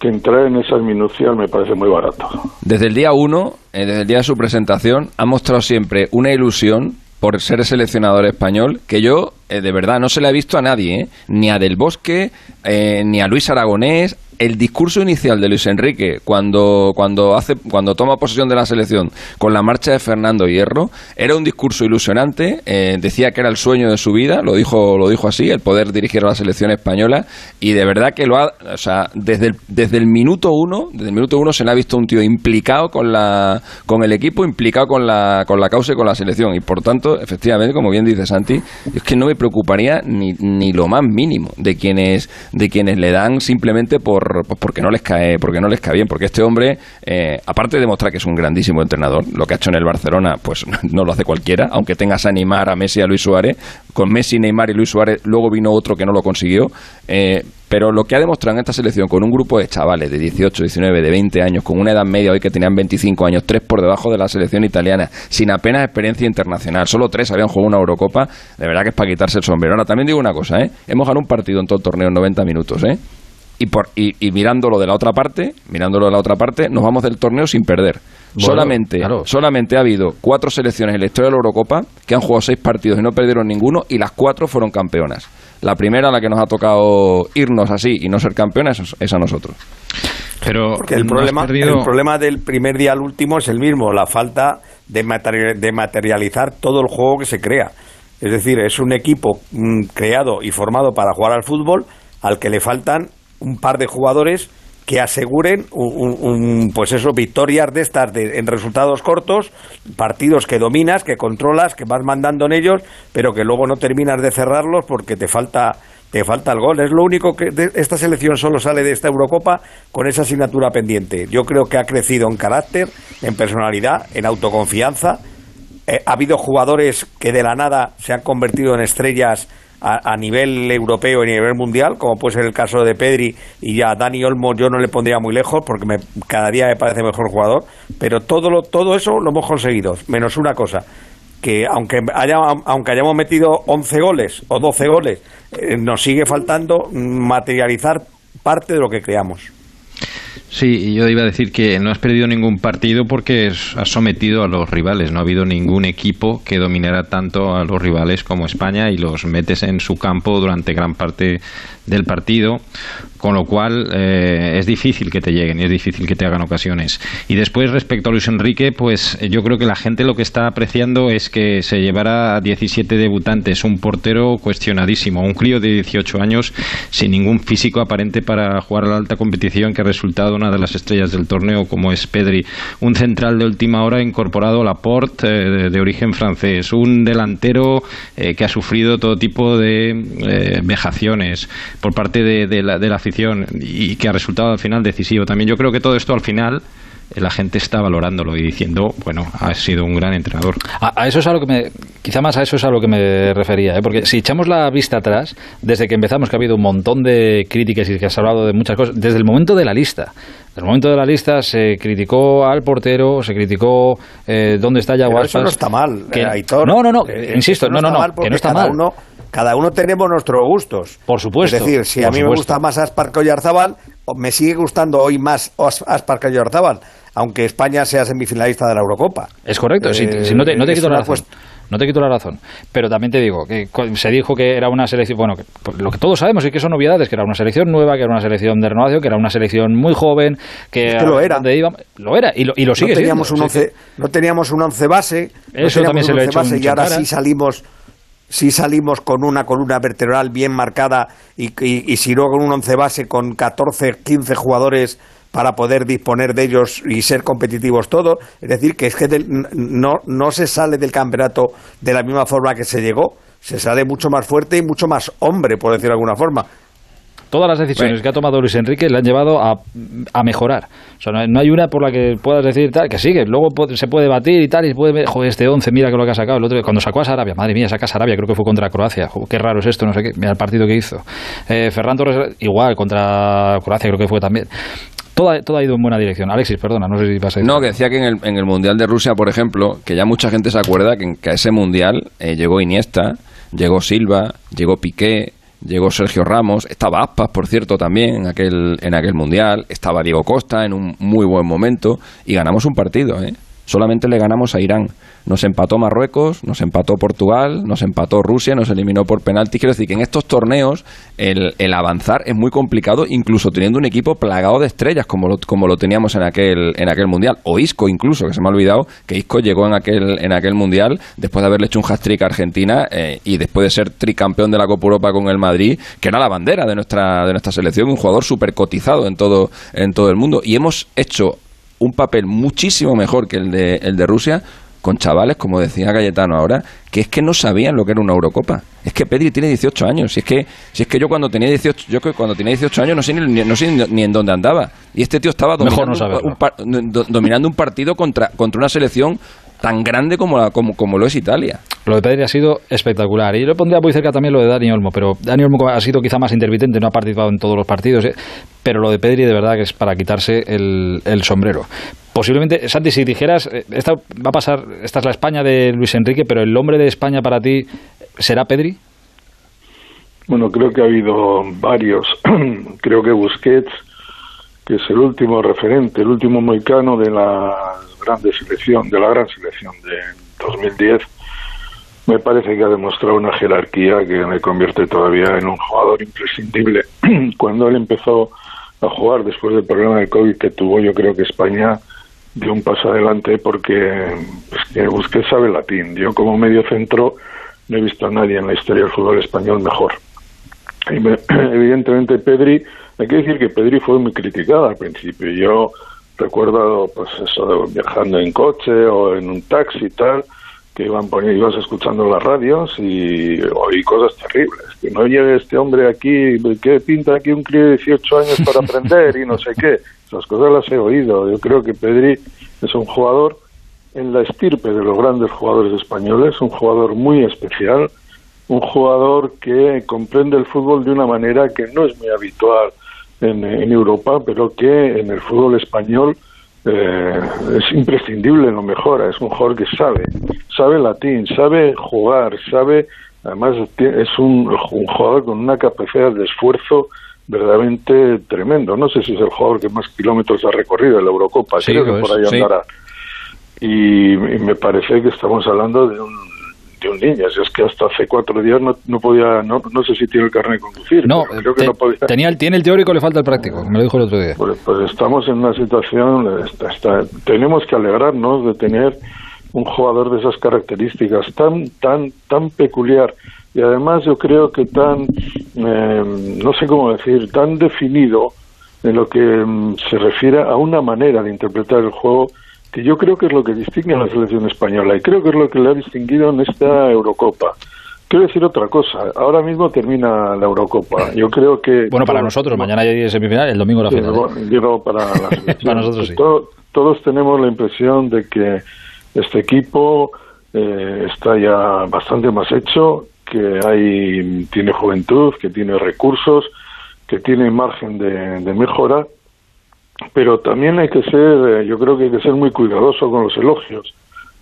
que entrar en esas minucias me parece muy barato. Desde el día uno, eh, desde el día de su presentación, ha mostrado siempre una ilusión por ser seleccionador español que yo, eh, de verdad, no se la he visto a nadie, ¿eh? ni a Del Bosque, eh, ni a Luis Aragonés. El discurso inicial de Luis Enrique cuando, cuando, hace, cuando toma posesión de la selección con la marcha de Fernando Hierro era un discurso ilusionante. eh, decía que era el sueño de su vida, lo dijo, lo dijo así, el poder dirigir a la selección española. Y de verdad que lo ha. O sea, desde el, desde el minuto uno, desde el minuto uno se le ha visto un tío implicado con, la, con el equipo, implicado con la, con la causa y con la selección. Y por tanto, efectivamente, como bien dice Santi, es que no me preocuparía ni, ni lo más mínimo de quienes, de quienes le dan simplemente por pues porque no les cae, porque no les cae bien, porque este hombre, eh, aparte de demostrar que es un grandísimo entrenador, lo que ha hecho en el Barcelona, pues no lo hace cualquiera, aunque tengas a Neymar, a Messi, a Luis Suárez, con Messi, Neymar y Luis Suárez, luego vino otro que no lo consiguió, eh, pero lo que ha demostrado en esta selección con un grupo de chavales de 18, 19, de 20 años, con una edad media hoy que tenían 25 años, tres por debajo de la selección italiana, sin apenas experiencia internacional, solo tres habían jugado una Eurocopa, de verdad que es para quitarse el sombrero. Ahora también digo una cosa, ¿eh? hemos ganado un partido en todo el torneo en 90 minutos, ¿eh? Y, por, y, y mirándolo de la otra parte, mirándolo de la otra parte, nos vamos del torneo sin perder. Bueno, solamente, claro. solamente ha habido cuatro selecciones en la historia de la Eurocopa que han jugado seis partidos y no perdieron ninguno y las cuatro fueron campeonas. La primera a la que nos ha tocado irnos así y no ser campeonas es, es a nosotros. Pero Porque el ¿no has problema, perdido- el problema del primer día al último es el mismo, la falta de, materi- de materializar todo el juego que se crea. Es decir, es un equipo mm, creado y formado para jugar al fútbol al que le faltan un par de jugadores que aseguren un, pues eso, victorias de estas de- en resultados cortos, partidos que dominas, que controlas, que vas mandando en ellos, pero que luego no terminas de cerrarlos porque te falta te falta el gol. Es lo único que esta selección solo sale de esta Eurocopa con esa asignatura pendiente. Yo creo que ha crecido en carácter, en personalidad, en autoconfianza. Eh, ha habido jugadores que de la nada se han convertido en estrellas a, a nivel europeo y a nivel mundial, como puede ser el caso de Pedri y ya Dani Olmo yo no le pondría muy lejos porque me- cada día me parece mejor jugador, pero todo, lo, todo eso lo hemos conseguido, menos una cosa, que aunque, haya, aunque hayamos metido 11 goles o 12 goles, eh, nos sigue faltando materializar parte de lo que creamos. Sí, yo iba a decir que no has perdido ningún partido porque has sometido a los rivales. No ha habido ningún equipo que dominara tanto a los rivales como España y los metes en su campo durante gran parte del partido, con lo cual eh, es difícil que te lleguen y es difícil que te hagan ocasiones. Y después, respecto a Luis Enrique, pues eh, yo creo que la gente lo que está apreciando es que se llevara a 17 debutantes, un portero cuestionadísimo, un crío de 18 años sin ningún físico aparente para jugar a la alta competición que ha resultado una de las estrellas del torneo como es Pedri, un central de última hora incorporado a Laporte eh, de, origen francés, un delantero eh, que ha sufrido todo tipo de vejaciones por parte de, de la, de la y que ha resultado al final decisivo. También yo creo que todo esto al final eh, la gente está valorándolo y diciendo, bueno, ha sido un gran entrenador. A, a eso es a lo que me, quizá más a eso es a lo que me refería, ¿eh? porque si echamos la vista atrás, desde que empezamos que ha habido un montón de críticas y que has hablado de muchas cosas, desde el momento de la lista, desde el momento de la lista se criticó al portero, se criticó eh, dónde está Pero Yago eso no está mal, que- eh, Aitor. No, no, no, Eh, insisto, no, no, no, que no está mal. Cada uno tenemos nuestros gustos. Por supuesto. Es decir, si a mí me gusta más Aspar que o me sigue gustando hoy más Aspar que Oyarzábal, aunque España sea semifinalista de la Eurocopa. Es correcto, Eh, si no te, no te es quito la razón. cuest- no te quito la razón. Pero también te digo que se dijo que era una selección, bueno, pues, lo que todos sabemos y que son novedades, que era una selección nueva, que era una selección de renovación, que era una selección muy joven, que, lo era. lo era y lo, y lo sigue no teníamos siendo. Un once, no teníamos un once base, Eso no también se lo he hecho base y ahora sí salimos si salimos con una columna vertebral bien marcada y, si no con un once base con 14, 15 jugadores para poder disponer de ellos y ser competitivos todos. Es decir, que es que del, no, no se sale del campeonato de la misma forma que se llegó, se sale mucho más fuerte y mucho más hombre, por decirlo de alguna forma. Todas las decisiones Bueno. que ha tomado Luis Enrique le han llevado a, a mejorar. O sea, no hay, no hay una por la que puedas decir tal, que sigue. Luego se puede batir y tal, y puede ver, joder, este 11, mira que lo que ha sacado. El otro, cuando sacó a Sarabia, madre mía, saca a Sarabia, creo que fue contra Croacia. Qué raro es esto, no sé qué. Mira el partido que hizo. Eh, Ferran Torres, igual, contra Croacia, creo que fue también. Todo, ha- todo ha ido en buena dirección. Alexis, perdona, no sé si vas a. No, que decía que en el, en el Mundial de Rusia, por ejemplo, que ya mucha gente se acuerda que, en- que a ese Mundial eh, llegó Iniesta, llegó Silva, llegó Piqué, llegó Sergio Ramos, estaba Aspas, por cierto, también en aquel, en aquel Mundial, estaba Diego Costa en un muy buen momento y ganamos un partido, ¿eh? Solamente le ganamos a Irán. Nos empató Marruecos, nos empató Portugal, nos empató Rusia, nos eliminó por penaltis. Quiero decir que en estos torneos el, el avanzar es muy complicado, incluso teniendo un equipo plagado de estrellas como lo, como lo teníamos en aquel, en aquel mundial. O Isco incluso, que se me ha olvidado que Isco llegó en aquel, en aquel mundial después de haberle hecho un hat-trick a Argentina eh, y después de ser tricampeón de la Copa Europa con el Madrid, que era la bandera de nuestra, de nuestra selección, un jugador súper cotizado en todo, en todo el mundo. Y hemos hecho un papel muchísimo mejor que el de, el de Rusia con chavales, como decía Cayetano ahora, que es que no sabían lo que era una Eurocopa. Es que Pedri tiene 18 años. Si es que, si es que yo cuando tenía 18, yo que cuando tenía 18 años no sé ni, no sé ni- en dónde andaba. Y este tío estaba dominando, no un, un dominando un partido contra, contra una selección tan grande como, la, como, como lo es Italia. Lo de Pedri ha sido espectacular. Y yo le pondría muy cerca también lo de Dani Olmo, pero Dani Olmo ha sido quizá más intermitente, no ha participado en todos los partidos. ¿eh? Pero lo de Pedri de verdad que es para quitarse el, el sombrero. Posiblemente, Santi, si dijeras, eh, esta va a pasar, esta es la España de Luis Enrique, pero el hombre de España para ti será Pedri. Bueno, creo que ha habido varios. creo que Busquets, que es el último referente, el último moicano de la grande selección, de la gran selección de 2010, me parece que ha demostrado una jerarquía que me convierte todavía en un jugador imprescindible. Cuando él empezó a jugar después del problema de COVID que tuvo, yo creo que España dio un paso adelante porque pues, que Busquets sabe latín. Yo como medio centro no he visto a nadie en la historia del fútbol español mejor. Y me- evidentemente Pedri, hay que decir que Pedri fue muy criticado al principio. Yo recuerdo pues eso viajando en coche o en un taxi y tal, que iban poniendo, ibas escuchando las radios y oí cosas terribles. Que no llegue este hombre aquí, que pinta aquí un crío de 18 años para aprender y no sé qué. Esas cosas las he oído. Yo creo que Pedri es un jugador en la estirpe de los grandes jugadores españoles, un jugador muy especial, un jugador que comprende el fútbol de una manera que no es muy habitual en, en Europa, pero que en el fútbol español eh, es imprescindible, lo mejora. Es un jugador que sabe, sabe latín, sabe jugar, sabe, además es un, un jugador con una capacidad de esfuerzo verdaderamente tremendo. No sé si es el jugador que más kilómetros ha recorrido en la Eurocopa, Sí, creo que lo por ahí sí. andará. Y, y me parece que estamos hablando de un, de un niño. Si es que hasta hace cuatro días no, no podía, no, no sé si tiene el carnet de conducir. No, creo que te- no podía. tenía tiene el teórico, le falta el práctico, me lo dijo el otro día. Pues, pues estamos en una situación, está- está- tenemos que alegrarnos de tener un jugador de esas características tan, tan, tan peculiar y además yo creo que tan, eh, no sé cómo decir, tan definido en lo que mm, se refiere a una manera de interpretar el juego que yo creo que es lo que distingue a la selección española y creo que es lo que le ha distinguido en esta Eurocopa. Quiero decir otra cosa. Ahora mismo termina la Eurocopa. Yo creo que Bueno, para nosotros, mañana hay semifinal, el domingo la final. ¿eh? digo para la. Para nosotros sí. To- todos tenemos la impresión de que este equipo eh, está ya bastante más hecho, que hay tiene juventud, que tiene recursos, que tiene margen de, de mejora, pero también hay que ser, eh, yo creo que hay que ser muy cuidadoso con los elogios.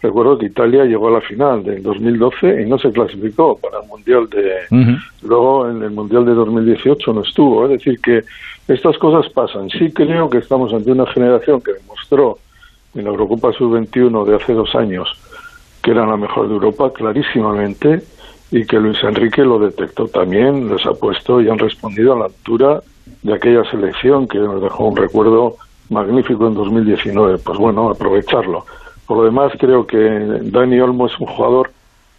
Recuerdo que Italia llegó a la final del 2012 y no se clasificó para el Mundial de, Luego en el Mundial de 2018 no estuvo. Es decir, que estas cosas pasan. Sí creo que estamos ante una generación que demostró en la Eurocopa Sub-21 de hace dos años que era la mejor de Europa clarísimamente y que Luis Enrique lo detectó también, les ha puesto y han respondido a la altura de aquella selección que nos dejó un recuerdo magnífico en 2019. Pues bueno, aprovecharlo. Por lo demás, creo que Dani Olmo es un jugador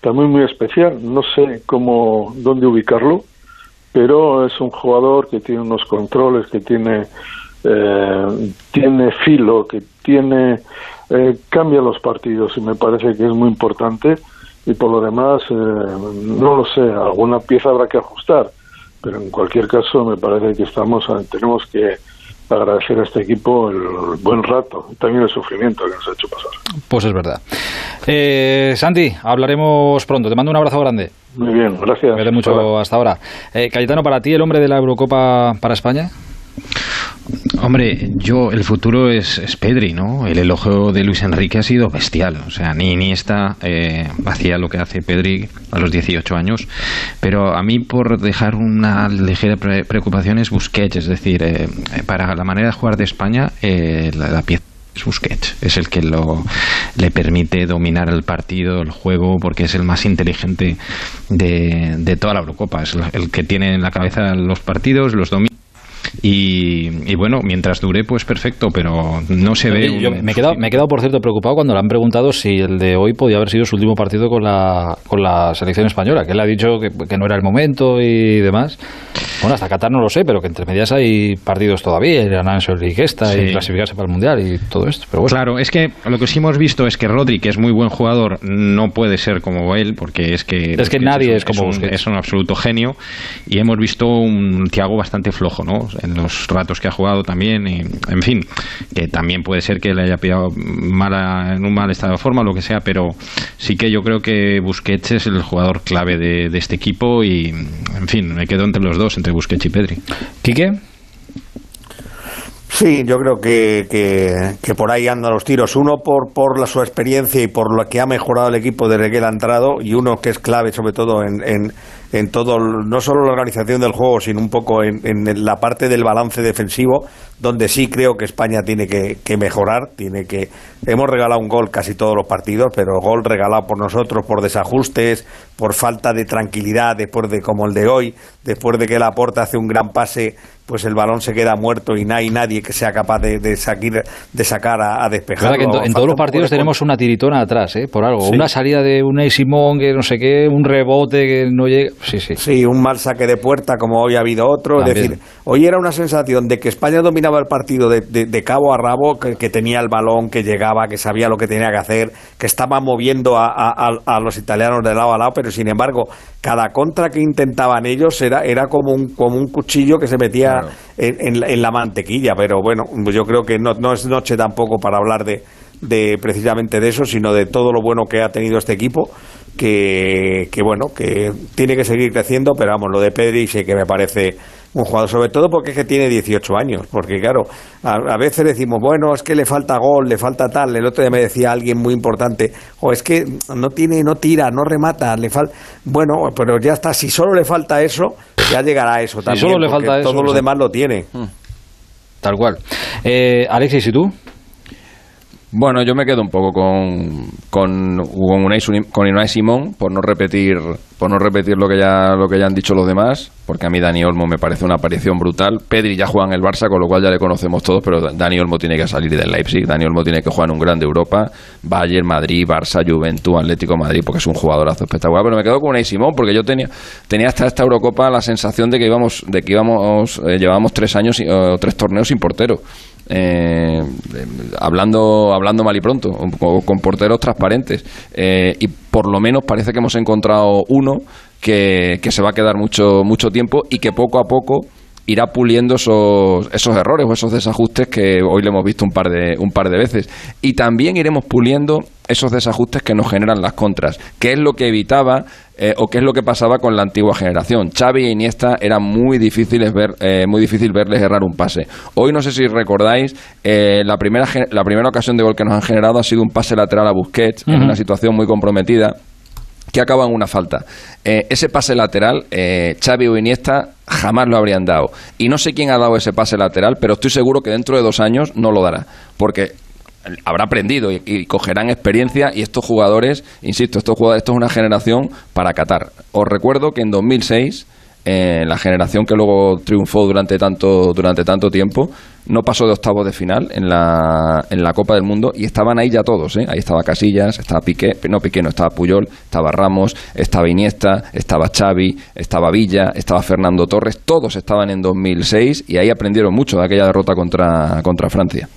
también muy especial. No sé cómo, dónde ubicarlo, pero es un jugador que tiene unos controles, que tiene, eh, tiene filo, que tiene, eh, cambia los partidos y me parece que es muy importante. Y por lo demás, eh, no lo sé, alguna pieza habrá que ajustar, pero en cualquier caso me parece que estamos, tenemos que agradecer a este equipo el buen rato y también el sufrimiento que nos ha hecho pasar. Pues es verdad. Eh, Santi, hablaremos pronto. Te mando un abrazo grande. Muy bien, gracias. Me mucho hasta ahora. Eh, Cayetano, para ti, el hombre de la Eurocopa para España. Hombre, yo el futuro es, Pedri, ¿no? El elogio de Luis Enrique ha sido bestial. O sea, ni Iniesta eh, hacía lo que hace Pedri a los 18 años. Pero a mí, por dejar una ligera preocupación, es Busquets. Es decir, eh, para la manera de jugar de España, eh, la, pieza es Busquets, es el que lo, le permite dominar el partido, el juego, porque es el más inteligente de, de toda la Eurocopa, es el que tiene en la cabeza los partidos, los domina y, bueno, mientras dure, pues perfecto, pero no se ve. me, he quedado, me he quedado, por cierto, preocupado cuando le han preguntado si el de hoy podía haber sido su último partido con la, con la selección española, que él ha dicho que, no era el momento y demás. Bueno, hasta Qatar no lo sé, pero que entre medias hay partidos todavía, el Ananso Riquesta y clasificarse para el Mundial y todo esto. Pero Claro, es que lo que sí hemos visto es que Rodri, que es muy buen jugador, no puede ser como él, porque es que. Es que nadie es, como un, es un absoluto genio, y hemos visto un Thiago bastante flojo, ¿no? En los ratos que ha jugado también. Y, en fin, que también puede ser que le haya pillado mala, en un mal estado de forma, lo que sea, pero sí que yo creo que Busquets es el jugador clave de, de este equipo y, en fin, me quedo entre los dos, entre Busquets y Pedri. ¿Quique? Sí, yo creo que, que, por ahí andan los tiros. Uno por, por la, su experiencia y por lo que ha mejorado el equipo desde que él ha entrado, y uno que es clave, sobre todo en, en, en todo, no solo la organización del juego, sino un poco en, en, la parte del balance defensivo, donde sí creo que España tiene que, que, mejorar. Tiene que hemos regalado un gol casi todos los partidos, pero gol regalado por nosotros por desajustes, por falta de tranquilidad después de como el de hoy, después de que la porta hace un gran pase pues el balón se queda muerto y no hay nadie que sea capaz de, de, de sacar a, a despejar. en, todos los partidos tenemos una tiritona atrás, ¿eh? por algo. Una salida de un Simón que no sé qué, un rebote que no llega. Sí, sí. Sí, un mal saque de puerta como hoy ha habido otro. Es decir, hoy era una sensación de que España dominaba el partido de, de, cabo a rabo, que, tenía el balón, que llegaba, que sabía lo que tenía que hacer, que estaba moviendo a, a, a los italianos de lado a lado, pero sin embargo, cada contra que intentaban ellos era, era como, un, como un cuchillo que se metía en, la mantequilla, pero bueno, yo creo que no, no es noche tampoco para hablar de, de precisamente de eso, sino de todo lo bueno que ha tenido este equipo, que, que bueno, que tiene que seguir creciendo, pero vamos, lo de Pedri sí que me parece un jugador, sobre todo porque es que tiene 18 años, porque claro, a, veces decimos, bueno, es que le falta gol, le falta tal, el otro día me decía alguien muy importante, o es que no tiene, no tira, no remata, le falta, bueno, pero ya está, si solo le falta eso, ya llegará a eso también, solo le falta todo lo demás lo tiene. Hmm. Tal cual. Eh, Alexis, ¿y tú? Bueno, yo me quedo un poco con con Unai, con Simón por no repetir por no repetir lo que ya lo que ya han dicho los demás, porque a mí Dani Olmo me parece una aparición brutal. Pedri ya juega en el Barça, con lo cual ya le conocemos todos, pero Dani Olmo tiene que salir del Leipzig, Dani Olmo tiene que jugar en un grande Europa, Bayern, Madrid, Barça, Juventud, Atlético Madrid, porque es un jugadorazo espectacular. Pero me quedo con Unai Simón porque yo tenía tenía hasta esta Eurocopa la sensación de que íbamos de que íbamos eh, llevábamos tres años o tres torneos sin portero eh, hablando, hablando mal y pronto, con, porteros transparentes. Eh, y por lo menos parece que hemos encontrado uno que, que se va a quedar mucho, mucho tiempo y que poco a poco irá puliendo esos, esos errores o esos desajustes que hoy le hemos visto un par de, un par de veces. Y también iremos puliendo esos desajustes que nos generan las contras, que es lo que evitaba eh, o qué es lo que pasaba con la antigua generación. Xavi e Iniesta era muy difíciles ver, eh, muy difícil verles errar un pase. Hoy no sé si recordáis eh, la primera la primera ocasión de gol que nos han generado ha sido un pase lateral a Busquets en una situación muy comprometida que acaba en una falta. Eh, ese pase lateral, eh, Xavi o Iniesta jamás lo habrían dado. Y no sé quién ha dado ese pase lateral, pero estoy seguro que dentro de dos años no lo dará. Porque habrá aprendido y, y cogerán experiencia y estos jugadores, insisto, estos jugadores, esto es una generación para Qatar. Os recuerdo que en 2006 eh, la generación que luego triunfó durante tanto durante tanto tiempo no pasó de octavos de final en la, en la Copa del Mundo y estaban ahí ya todos, ¿eh? ahí estaba Casillas, estaba Piqué, no Piqué, no estaba Puyol, estaba Ramos, estaba Iniesta, estaba Xavi, estaba Villa, estaba Fernando Torres, todos estaban en 2006 y ahí aprendieron mucho de aquella derrota contra, contra Francia.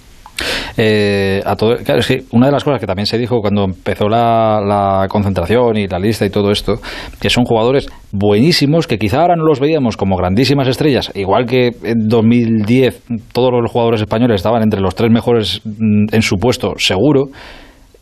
Eh, a todo, claro, es una de las cosas que también se dijo cuando empezó la, la, concentración y la lista y todo esto, que son jugadores buenísimos que quizá ahora no los veíamos como grandísimas estrellas, igual que en 2010 todos los jugadores españoles estaban entre los tres mejores mm, en su puesto, seguro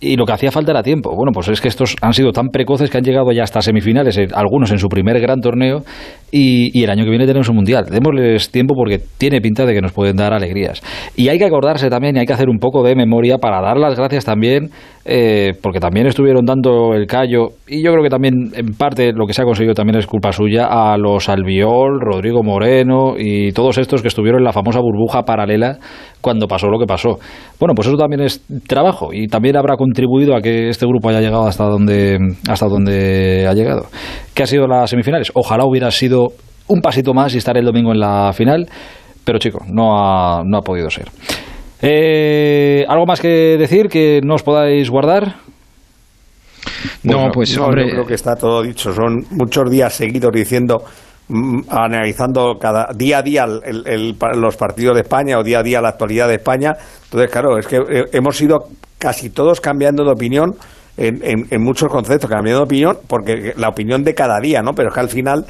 y lo que hacía falta era tiempo. Bueno, pues es que estos han sido tan precoces que han llegado ya hasta semifinales, eh, algunos en su primer gran torneo, y, y, el año que viene tenemos un mundial. Démosles tiempo porque tiene pinta de que nos pueden dar alegrías. Y hay que acordarse también y hay que hacer un poco de memoria para dar las gracias también, eh, porque también estuvieron dando el callo, y yo creo que también en parte lo que se ha conseguido también es culpa suya, a los Albiol, Rodrigo Moreno y todos estos que estuvieron en la famosa burbuja paralela cuando pasó lo que pasó. Bueno, pues eso también es trabajo y también habrá contribuido a que este grupo haya llegado hasta donde, hasta donde ha llegado. ¿Qué ha sido las semifinales? Ojalá hubiera sido un pasito más y estar el domingo en la final, pero chico, no ha, no ha podido ser. Eh, ¿Algo más que decir que no os podáis guardar? No, pues no, hombre, yo creo que está todo dicho. Son muchos días seguidos diciendo analizando cada día a día el, el, los partidos de España o día a día la actualidad de España. Entonces, claro, es que hemos ido casi todos cambiando de opinión en, en, en, muchos conceptos, cambiando de opinión, porque la opinión de cada día, ¿no? Pero es que al final,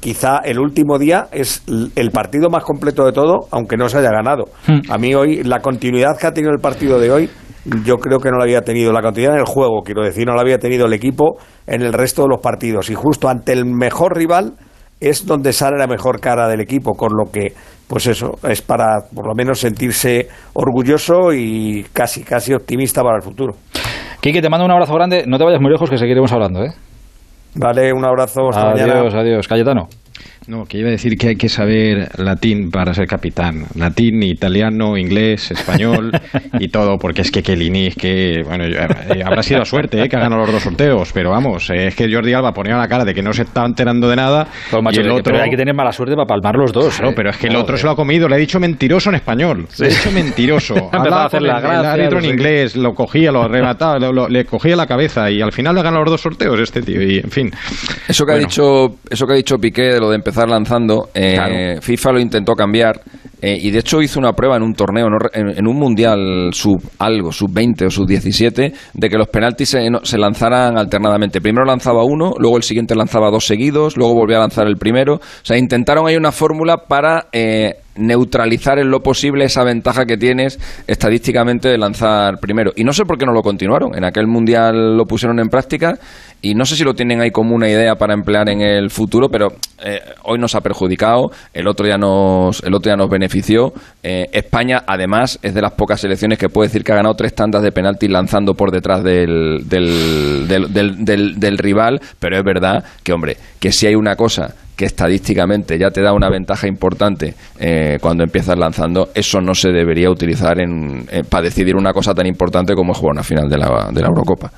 quizá el último día es el partido más completo de todo, aunque no se haya ganado. Hmm. A mí hoy, la continuidad que ha tenido el partido de hoy, yo creo que no la había tenido. La continuidad en el juego, quiero decir, no la había tenido el equipo en el resto de los partidos. Y justo ante el mejor rival es donde sale la mejor cara del equipo, con lo que, pues eso, es para por lo menos sentirse orgulloso y casi, casi optimista para el futuro. Quique, te mando un abrazo grande, no te vayas muy lejos que seguiremos hablando, ¿eh? Vale, un abrazo, hasta adiós, adiós, Cayetano. No, que iba a decir que hay que saber latín para ser capitán. Latín, italiano, inglés, español y todo, porque es que Kelini, es que, bueno, eh, habrá sido suerte eh, que ha ganado los dos sorteos, pero vamos, eh, es que Jordi Alba ponía la cara de que no se estaba enterando de nada. Pero, macho, y el otro... pero hay que tener mala suerte para palmar los dos. Claro, pero es que el otro se lo ha comido, le ha dicho mentiroso en español. Le ha dicho mentiroso. Hablaba a hacer la el, gracia, el árbitro en inglés, lo cogía, lo arrebataba, lo, lo, le cogía la cabeza y al final le ha ganado los dos sorteos este tío. Y en fin. Eso que, Bueno. ha, dicho, eso que ha dicho Piqué de lo de empezar lanzando, eh, Claro. FIFA lo intentó cambiar eh, y de hecho hizo una prueba en un torneo, en, en un mundial sub algo, sub 20 o sub 17, de que los penaltis se, se lanzaran alternadamente. Primero lanzaba uno, luego el siguiente lanzaba dos seguidos, luego volvía a lanzar el primero. O sea, intentaron ahí una fórmula para eh, neutralizar en lo posible esa ventaja que tienes estadísticamente de lanzar primero. Y no sé por qué no lo continuaron. En aquel mundial lo pusieron en práctica y no sé si lo tienen ahí como una idea para emplear en el futuro, pero eh, hoy nos ha perjudicado, el otro día nos, el otro día nos benefició. Eh, España, además, es de las pocas selecciones que puede decir que ha ganado tres tandas de penaltis lanzando por detrás del, del, del, del- rival, pero es verdad que, hombre, que si hay una cosa que estadísticamente ya te da una ventaja importante eh, cuando empiezas lanzando, eso no se debería utilizar en, eh, para decidir una cosa tan importante como jugar una final de la, de la Eurocopa.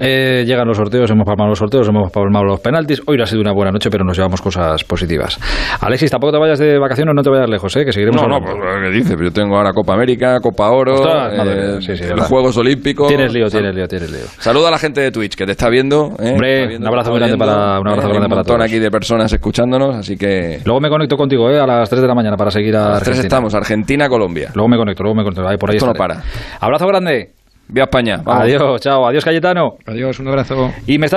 Eh, llegan los sorteos, hemos palmado los sorteos, hemos palmado los penaltis. Hoy no ha sido una buena noche, pero nos llevamos cosas positivas. Alexis, tampoco te vayas de vacaciones, no te vayas lejos, ¿eh? que seguiremos No, no, hablando. pues, ¿qué dices? Yo tengo ahora Copa América, Copa Oro, Ostras, eh, sí, sí, los. Juegos Olímpicos. Tienes lío, tienes lío, tienes lío. Saluda a la gente de Twitch que te está viendo. ¿eh? Hombre, Está viendo, un abrazo grande viendo. para- un abrazo grande para montón todos. aquí de personas escuchándonos, así que... Luego me conecto contigo ¿eh? a las 3 de la mañana para seguir a A las Argentina. estamos, Argentina, Colombia. Luego me conecto, luego me conecto. Ahí, por ahí Esto no para. Abrazo grande. Vía España. vamos. Adiós, chao. Adiós, Cayetano. Adiós, un abrazo. Y me estás